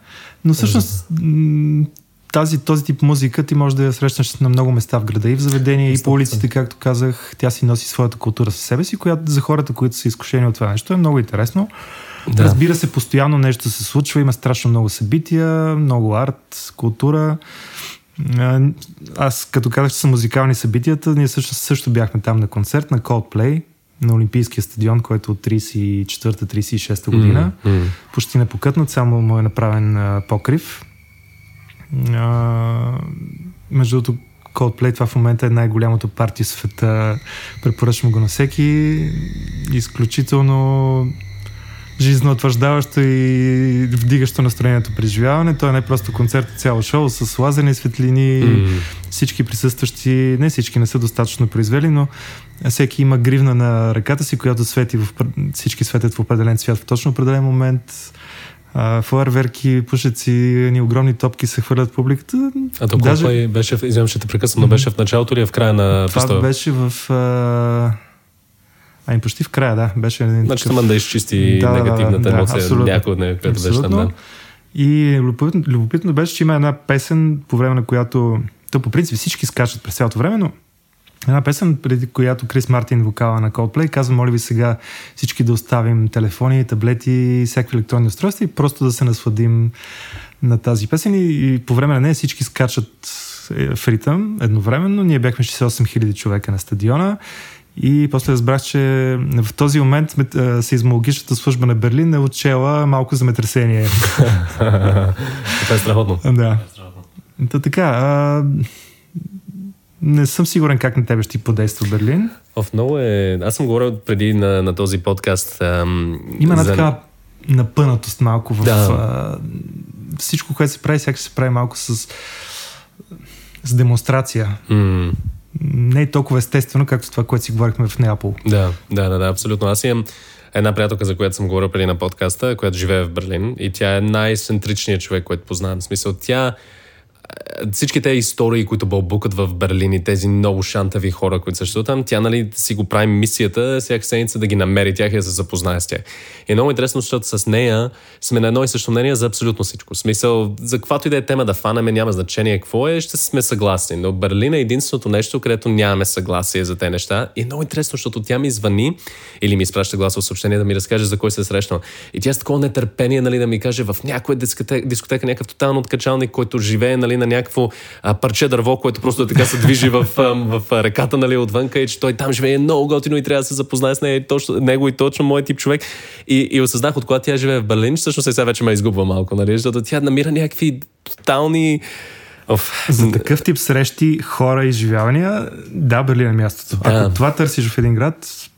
но всъщност тази, този тип музика ти може да я срещнеш на много места в града и в заведения, и по улиците, както казах. Тя си носи своята култура със себе си, която за хората, които са изкушени от това нещо е много интересно. Да. Разбира се, постоянно нещо се случва, има страшно много събития, много арт, култура. Аз като казах, че са музикални събитията, ние също, също бяхме там на концерт на Coldplay на Олимпийския стадион, който от 34-36 година. Mm-hmm. Почти непокътнат, само му е направен а, покрив. А, между другото, Coldplay това в момента е най-голямото парти в света. Препоръчвам го на всеки. Изключително жизнеотвърждаващо и вдигащо настроението преживяване. То е не просто концерт, цяло шоу с лазерни светлини. Mm. Всички присъстващи, не всички не са достатъчно произвели, но всеки има гривна на ръката си, която свети в, всички светят в определен цвят в точно определен момент. фуарверки, пушеци, ни огромни топки се хвърлят публиката. А то Даже... беше, извинявам, ще те прекъсвам, но беше в началото или в края на Това фестивал? беше в... А Ами почти в края, да. Беше един значи такъв... да изчисти да, негативната да, емоция, да, някой от нея, която беше там. Да. И любопитно, любопитно беше, че има една песен, по време на която... То по принцип всички скачат през цялото време, но една песен, преди която Крис Мартин, вокала на Coldplay, казва, моля ви сега всички да оставим телефони, таблети, всякакви електронни устройства и просто да се насладим на тази песен. И, и по време на нея всички скачат е, в ритъм едновременно. Ние бяхме 68 000 човека на стадиона и после разбрах, че в този момент сейзмологичната служба на Берлин е отчела малко земетресение. *laughs* Това е страхотно. Да. Та така, а, не съм сигурен как на тебе ще ти подейства Берлин. В много е... Аз съм говорил преди на, на този подкаст. Ам, Има една за... така напънатост малко в... Да. А, всичко, което се прави, всяка се прави малко с, с демонстрация. Mm не е толкова естествено, както това, което си говорихме в Неапол. Да, да, да, да, абсолютно. Аз имам една приятелка, за която съм говорил преди на подкаста, която живее в Берлин и тя е най-центричният човек, който познавам. В смисъл, тя всички тези истории, които бълбукат в Берлин и тези много шантави хора, които съществуват там, тя нали, си го прави мисията всяка седмица да ги намери тях и да се запознае с тях. И е много интересно, защото с нея сме на едно и също мнение за абсолютно всичко. В смисъл, за каквато и да е тема да фанеме, няма значение какво е, ще сме съгласни. Но Берлин е единственото нещо, където нямаме съгласие за тези неща. И е много интересно, защото тя ми звъни или ми изпраща гласово съобщение да ми разкаже за кой се е срещнал. И тя с такова нетърпение нали, да ми каже в някоя дискотека, дискотека някакъв тотално откачалник, който живее нали, на някакво а, парче дърво, което просто така се движи в, *laughs* в, в реката, нали, отвънка и че той там живее много готино и трябва да се запознае с нея, точно, него и точно мой тип човек. И, и осъзнах от когато тя живее в Берлин, всъщност сега вече ме изгубва малко, нали, защото тя намира някакви тотални Оф. За такъв тип срещи, хора и изживявания, да, Берлин е мястото. Да. Ако това търсиш в един град,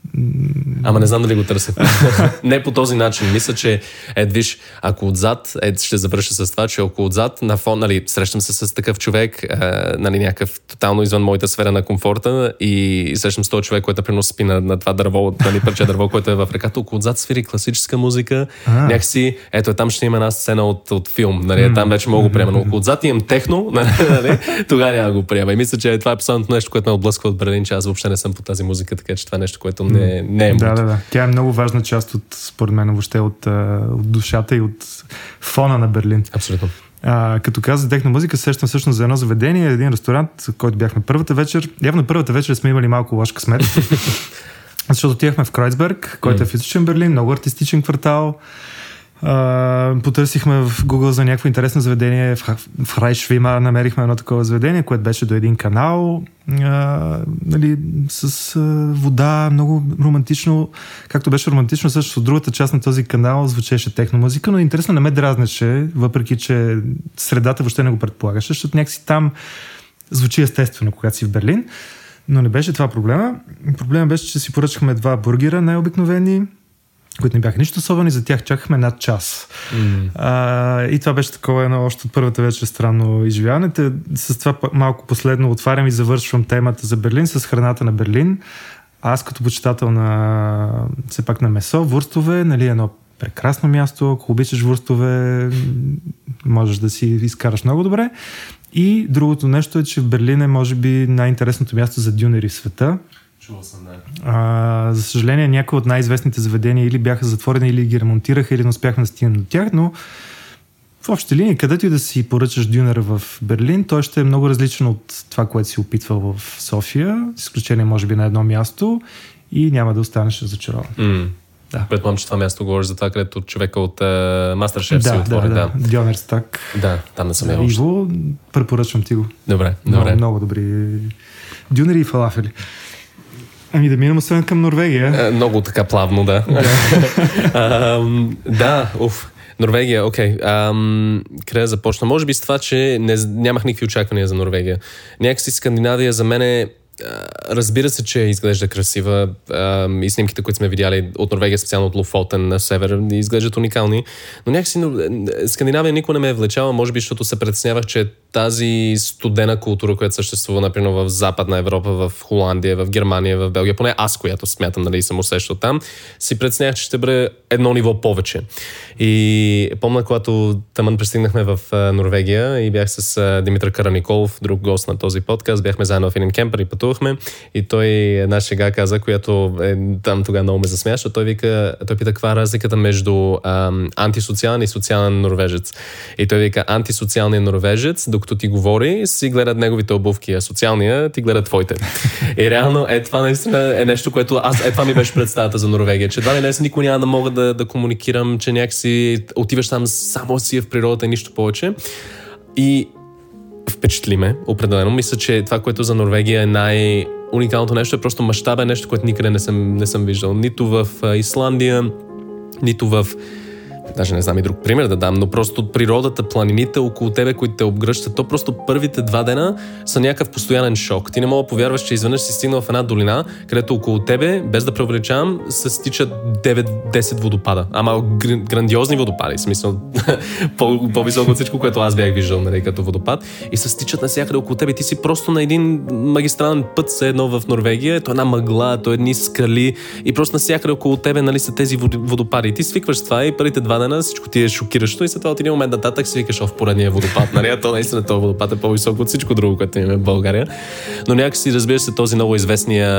Ама не знам дали го търся. *laughs* не по този начин. Мисля, че е, виж, ако отзад, е, ще завърша с това, че ако отзад на фон, нали, срещам се с такъв човек, е, нали, някакъв тотално извън моята сфера на комфорта и срещам с този човек, който приноси спи на, на това дърво, нали, парче дърво, което е в ръката, ако отзад свири класическа музика, а. някакси, ето е, там ще има една сцена от, от филм, нали, там вече мога го приема, но ако отзад имам техно, *laughs* нали, тогава няма го приема. И мисля, че това е последното нещо, което ме отблъсква от Берлин, че аз въобще не съм по тази музика, така че това е нещо, което не, не е Да, да, да. Тя е много важна част от, според мен, въобще от, от душата и от фона на Берлин. Абсолютно. А, като каза техно музика, сещам всъщност за едно заведение, един ресторант, в който бяхме първата вечер. Явно първата вечер сме имали малко лош късмет. *laughs* защото отивахме в Кройцберг, който е в източен Берлин, много артистичен квартал. Потърсихме в Google за някакво интересно заведение. В, в Райшвима намерихме едно такова заведение, което беше до един канал, uh, нали, с uh, вода, много романтично. Както беше романтично, също от другата част на този канал звучеше техномузика, но интересно не ме дразнеше, въпреки че средата въобще не го предполагаше, защото някакси там звучи естествено, когато си в Берлин. Но не беше това проблема. Проблема беше, че си поръчахме два бургера, най-обикновени, които не бяха нищо особени, за тях чакахме над час. Mm. А, и това беше такова едно още от първата вечер странно изживяване. С това малко последно отварям и завършвам темата за Берлин с храната на Берлин. Аз като почитател на все пак на месо, вурстове, нали, едно прекрасно място, ако обичаш вурстове, можеш да си изкараш много добре. И другото нещо е, че в Берлин е може би най-интересното място за дюнери в света. Чувал съм, да. А, за съжаление, някои от най-известните заведения или бяха затворени, или ги ремонтираха, или не успяхме да стигнем до тях, но в общи линии, където и да си поръчаш дюнера в Берлин, той ще е много различен от това, което си опитвал в София, с изключение може би на едно място и няма да останеш разочарован. Mm. Да. Предполагам, че това място говори за това, където човека от uh, Masterchef да, си отвори. Да, да. Дюнер Стак. Да, там не съм я Иво, препоръчвам ти го. Добре, добре. Много, много добри дюнери и фалафели. Ами да минем освен към Норвегия. Е, много така плавно, да. да, *laughs* уф. Норвегия, окей. Okay. къде да започна? Може би с това, че не, нямах никакви очаквания за Норвегия. Някакси Скандинавия за мен е Разбира се, че изглежда красива и снимките, които сме видяли от Норвегия, специално от Лофотен на север, изглеждат уникални. Но някакси Скандинавия никога не ме е влечала, може би, защото се притеснявах, че тази студена култура, която съществува, например, в Западна Европа, в Холандия, в Германия, в Белгия, поне аз, която смятам, нали, съм усещал там, си преценях, че ще бъде едно ниво повече. И помня, когато тъмън пристигнахме в Норвегия и бях с Димитър Караниколов, друг гост на този подкаст, бяхме заедно в един кемпер и пътувахме и той една шега каза, която е, там тогава много ме засмя, защото той вика, той пита каква е разликата между ам, антисоциален и социален норвежец. И той вика, антисоциалният норвежец, докато ти говори, си гледат неговите обувки, а социалния ти гледа твоите. И реално е това наистина е нещо, което аз, е това ми беше представата за Норвегия, че едва ли днес никой няма да мога да, да комуникирам, че някакси отиваш там само си е в природата и нищо повече. И впечатли ме, определено. Мисля, че това, което за Норвегия е най- уникалното нещо е просто мащаба, е нещо, което никъде не съм, не съм виждал. Нито в Исландия, нито в даже не знам и друг пример да дам, но просто природата, планините около тебе, които те обгръщат, то просто първите два дена са някакъв постоянен шок. Ти не мога да повярваш, че изведнъж си стигнал в една долина, където около тебе, без да преувеличавам, се стичат 9-10 водопада. Ама грандиозни водопади, в смисъл *laughs* по-високо от всичко, което аз бях виждал, нали, като водопад. И се стичат навсякъде около тебе. Ти си просто на един магистрален път, все едно в Норвегия, то е една мъгла, то е едни скали и просто навсякъде около тебе нали, са тези водопади. Ти свикваш с това и първите два дена всичко ти е шокиращо и след това от един момент нататък си викаш, в поредния водопад. Нали? То наистина този водопад е по-висок от всичко друго, което имаме в България. Но някакси разбира се този много известния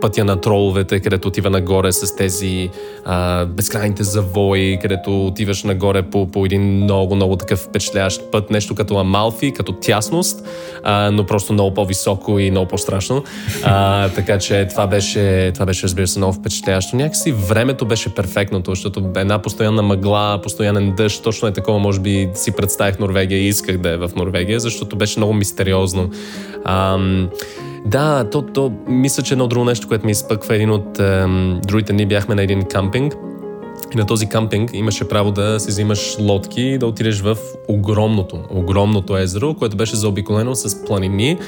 пътя на троловете, където отива нагоре с тези а, безкрайните завои, където отиваш нагоре по, по един много, много такъв впечатляващ път, нещо като Амалфи, като тясност, а, но просто много по-високо и много по-страшно. А, така че това беше, това беше, разбира се, много впечатляващо. Някакси времето беше перфектното, защото една постоянна мъгла, постоянен дъжд, точно е такова, може би си представих Норвегия и исках да е в Норвегия, защото беше много мистериозно. Ам, да, то, то мисля, че едно друго нещо, което ми изпъква един от ем, другите дни бяхме на един кампинг И на този кампинг имаше право да си взимаш лодки и да отидеш в огромното, огромното езеро, което беше заобиколено с планини,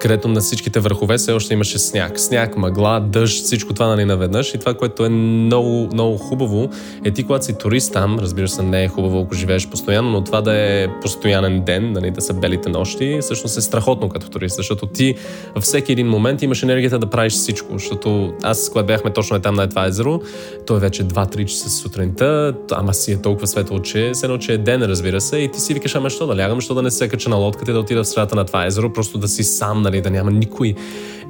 където на всичките върхове все още имаше сняг. Сняг, мъгла, дъжд, всичко това нали наведнъж. И това, което е много, много хубаво, е ти, когато си турист там, разбира се, не е хубаво, ако живееш постоянно, но това да е постоянен ден, нали, да са белите нощи, всъщност е страхотно като турист, защото ти във всеки един момент имаш енергията да правиш всичко. Защото аз, когато бяхме точно там на това езеро, то е вече 2-3 часа сутринта, ама си е толкова светло, че се едно, че е ден, разбира се, и ти си викаш, ама що да лягам, що да не се кача на лодката и да отида в средата на това езеро, просто да си сам, нали, да няма никой.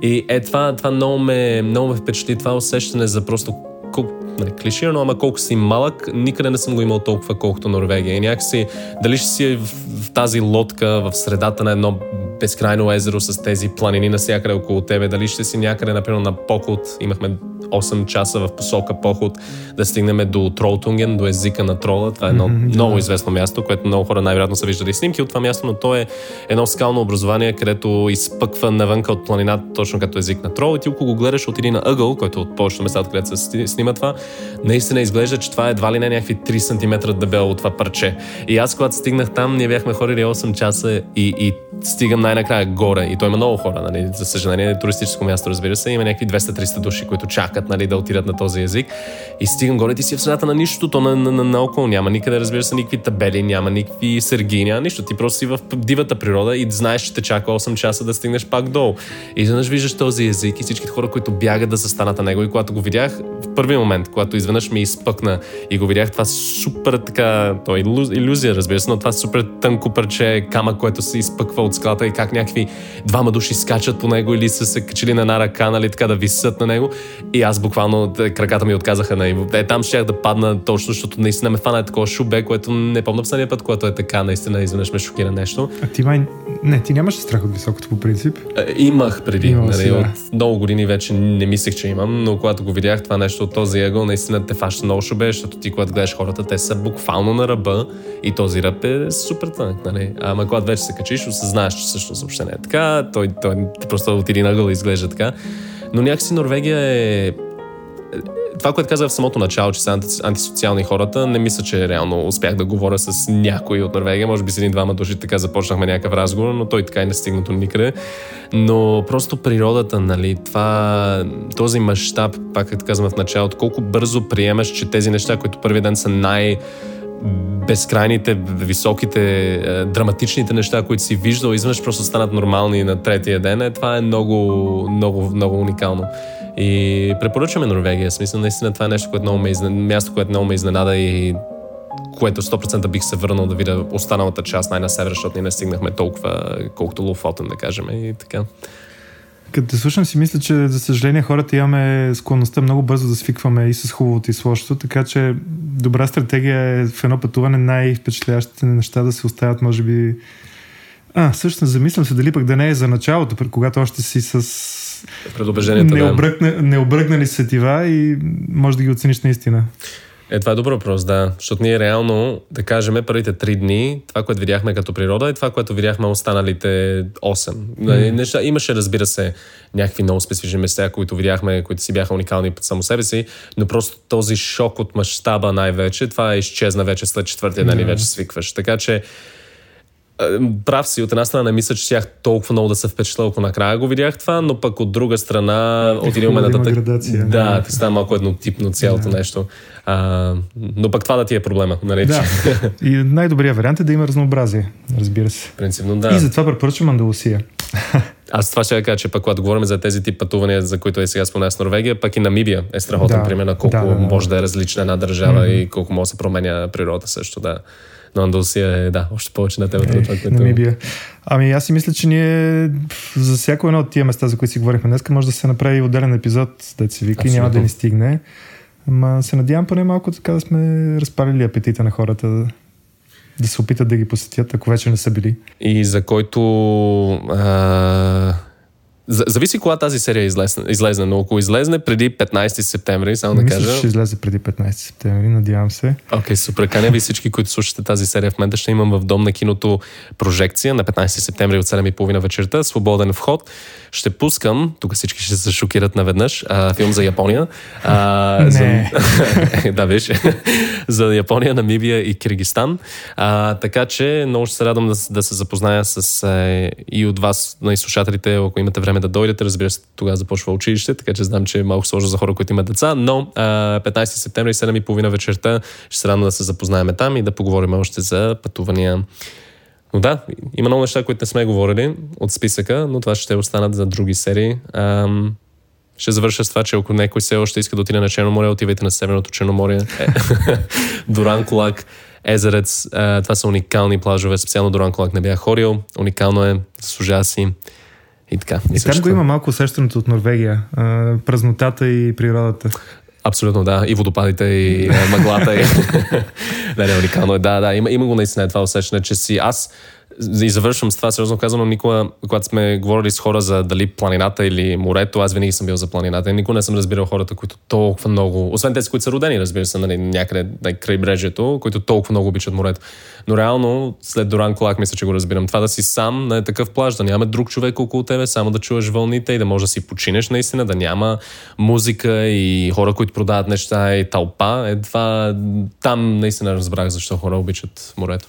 И е това, това много ме, много ме впечатли, това усещане за просто колко, нали, клиширано, ама колко си малък, никъде не съм го имал толкова, колкото Норвегия. И някакси, дали ще си в, в тази лодка в средата на едно безкрайно езеро с тези планини навсякъде около тебе, дали ще си някъде, например, на поход, имахме 8 часа в посока поход да стигнем до Тролтунген, до езика на трола. Това е едно mm-hmm, много известно място, което много хора най-вероятно са виждали снимки от това място, но то е едно скално образование, където изпъква навънка от планината, точно като език на трол. И ти ако го гледаш от един ъгъл, който от повечето места, където се снима това, наистина изглежда, че това е едва ли не някакви 3 см дебело това парче. И аз, когато стигнах там, ние бяхме ходили 8 часа и, и стигам най-накрая горе. И той има много хора, нали? За съжаление, е туристическо място, разбира се. Има някакви 200-300 души, които чакат нали, да отидат на този език. И стигам горе, ти си в средата на нищото, то на, на, на, наоколо няма никъде, разбира се, никакви табели, няма никакви сергии, няма нищо. Ти просто си в дивата природа и знаеш, че те чака 8 часа да стигнеш пак долу. И изведнъж виждаш този език и всичките хора, които бягат да застанат на него. И когато го видях, в първи момент, когато изведнъж ми изпъкна и го видях, това супер така, то е иллюзия, разбира се, но това супер тънко парче камък, което се изпъква от скалата и как някакви двама души скачат по него или са се качили на една ръка, нали, така да висят на него. И аз буквално краката ми отказаха на него. Е, там щях да падна точно, защото наистина ме фана е такова шубе, което не помня последния път, когато е така, наистина изведнъж ме шокира нещо. А ти май... Не, ти нямаше страх от високото по принцип. Е, имах преди. Нали, от много години вече не мислех, че имам, но когато го видях това нещо от този ъгъл, наистина те фаща много шубе, защото ти когато гледаш хората, те са буквално на ръба и този ръб е супер тънък. Нали? Ама когато вече се качиш, осъзнаеш, че всъщност въобще не е така. Той, той, просто отиди на ъгъл изглежда така. Но някакси Норвегия е това, което казах в самото начало, че са анти, антисоциални хората, не мисля, че реално успях да говоря с някой от Норвегия. Може би с един-двама души така започнахме някакъв разговор, но той така и не стигна до никъде. Но просто природата, нали, това, този мащаб, пак като казвам в началото, колко бързо приемаш, че тези неща, които първи ден са най- безкрайните, високите, е, драматичните неща, които си виждал, изведнъж просто станат нормални на третия ден, е, това е много, много, много уникално. И препоръчваме Норвегия. Смисъл, наистина това е нещо, което много ме изненада, място, което много ме изненада и което 100% бих се върнал да видя останалата част най-на север, защото ние не стигнахме толкова, колкото Луфотен, да кажем и така. Като те слушам си мисля, че за съжаление хората имаме склонността много бързо да свикваме и с хубавото и с лошото, така че добра стратегия е в едно пътуване най-впечатляващите неща да се оставят, може би... А, всъщност замислям се дали пък да не е за началото, когато още си с предубежденията. Да. Необръкнали сетива и може да ги оцениш наистина. Е, това е добър въпрос, да. Защото ние реално, да кажем, първите три дни, това, което видяхме като природа и това, което видяхме останалите 8. Mm. Неща, имаше, разбира се, някакви много специфични места, които видяхме, които си бяха уникални под само себе си, но просто този шок от мащаба най-вече, това изчезна вече след четвъртия ден mm. вече свикваш. Така че прав си, от една страна не мисля, че щях толкова много да се впечатля, ако накрая го видях това, но пък от друга страна отидем нататък. Градация, да, ти става малко еднотипно цялото да. нещо. А, но пък това да ти е проблема, нали? Да. И най-добрият вариант е да има разнообразие, разбира се. Принципно, да. И затова препоръчвам Андалусия. Аз това ще кажа, че пък когато говорим за тези тип пътувания, за които е сега спомена с Норвегия, пък и Намибия е страхотен да, пример на колко да, да, да. може да е различна една държава mm-hmm. и колко може да се променя природа също, да но Андалусия е, да, още повече на темата е, на това, което... Намибия. Ами аз си мисля, че ние за всяко едно от тия места, за които си говорихме днес, може да се направи отделен епизод, да се вика и няма да ни стигне. Ама се надявам поне малко така да сме разпалили апетита на хората да, да се опитат да ги посетят, ако вече не са били. И за който а, Зависи кога тази серия излезне, излезне, но ако излезне преди 15 септември, само да Мисля, кажа... ще излезе преди 15 септември, надявам се. Окей, okay, супер. Каня ви всички, които слушате тази серия в момента. Ще имам в Дом на киното прожекция на 15 септември от 7.30 вечерта. Свободен вход. Ще пускам, тук всички ще се шокират наведнъж, а, филм за Япония. А, Не. За, *laughs* да, виж. *laughs* за Япония, Намибия и Киргистан. А, така че много ще се радвам да, да се запозная с е, и от вас, на изслушателите, ако имате време да дойдете. Разбира се, тогава започва училище, така че знам, че е малко сложно за хора, които имат деца, но а, 15 септември, 7.30 вечерта ще се радвам да се запознаем там и да поговорим още за пътувания. Но да, има много неща, които не сме говорили от списъка, но това ще останат за други серии. Ам, ще завърша с това, че ако някой все още иска да отиде на Черно море, отивайте на Северното Черноморие. *laughs* Доран Колак, Езерец. Това са уникални плажове. Специално Доран Колак не бях ходил. Уникално е, служа си. И така. И там го има малко усещането от Норвегия. А, празнотата и природата. Абсолютно, да. И водопадите, и *laughs* е, мъглата. И... *laughs* не, не, уникално е. Да, да. Има, има го наистина това усещане, че си аз и завършвам с това, сериозно казано, никога, когато сме говорили с хора за дали планината или морето, аз винаги съм бил за планината. Никога не съм разбирал хората, които толкова много, освен тези, които са родени, разбира се, нали, някъде на крайбрежието, които толкова много обичат морето. Но реално, след Доран Колак, мисля, че го разбирам. Това да си сам на такъв плаж, да няма друг човек около тебе, само да чуваш вълните и да можеш да си починеш наистина, да няма музика и хора, които продават неща и тълпа. Е това, там наистина разбрах защо хора обичат морето.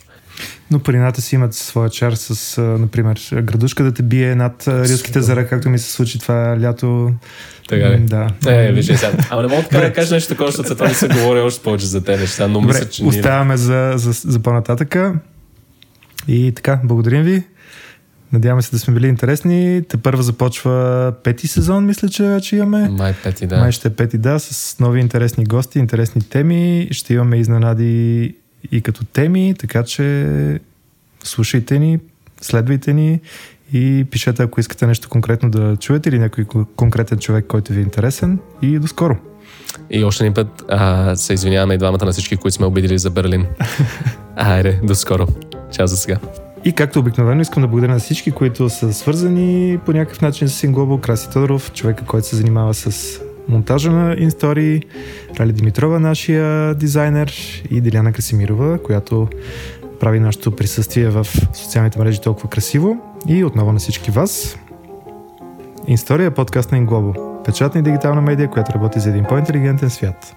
Но планината си имат своя чар с, например, градушка да те бие над Рилските зара, както ми се случи това лято. Така ли? Да. Е, виж, сега. Ама не мога така да кажа нещо такова, защото това не се говори още повече за те неща, но мисля, че ние... Оставяме за, за, за по-нататъка. И така, благодарим ви. Надяваме се да сме били интересни. Те първа започва пети сезон, мисля, че вече имаме. Май пети, да. Май ще е пети, да, с нови интересни гости, интересни теми. Ще имаме изненади и като теми, така че слушайте ни, следвайте ни и пишете, ако искате нещо конкретно да чуете или някой конкретен човек, който ви е интересен. И до скоро! И още един път а, се извиняваме и двамата на всички, които сме обидели за Берлин. *laughs* Айде, до скоро. Чао за сега. И както обикновено искам да благодаря на всички, които са свързани по някакъв начин с Инглобо, Краси Тодоров, човека, който се занимава с монтажа на инстори, Рали Димитрова, нашия дизайнер и Диляна Красимирова, която прави нашето присъствие в социалните мрежи толкова красиво. И отново на всички вас. История е подкаст на Инглобо. Печатна и дигитална медия, която работи за един по-интелигентен свят.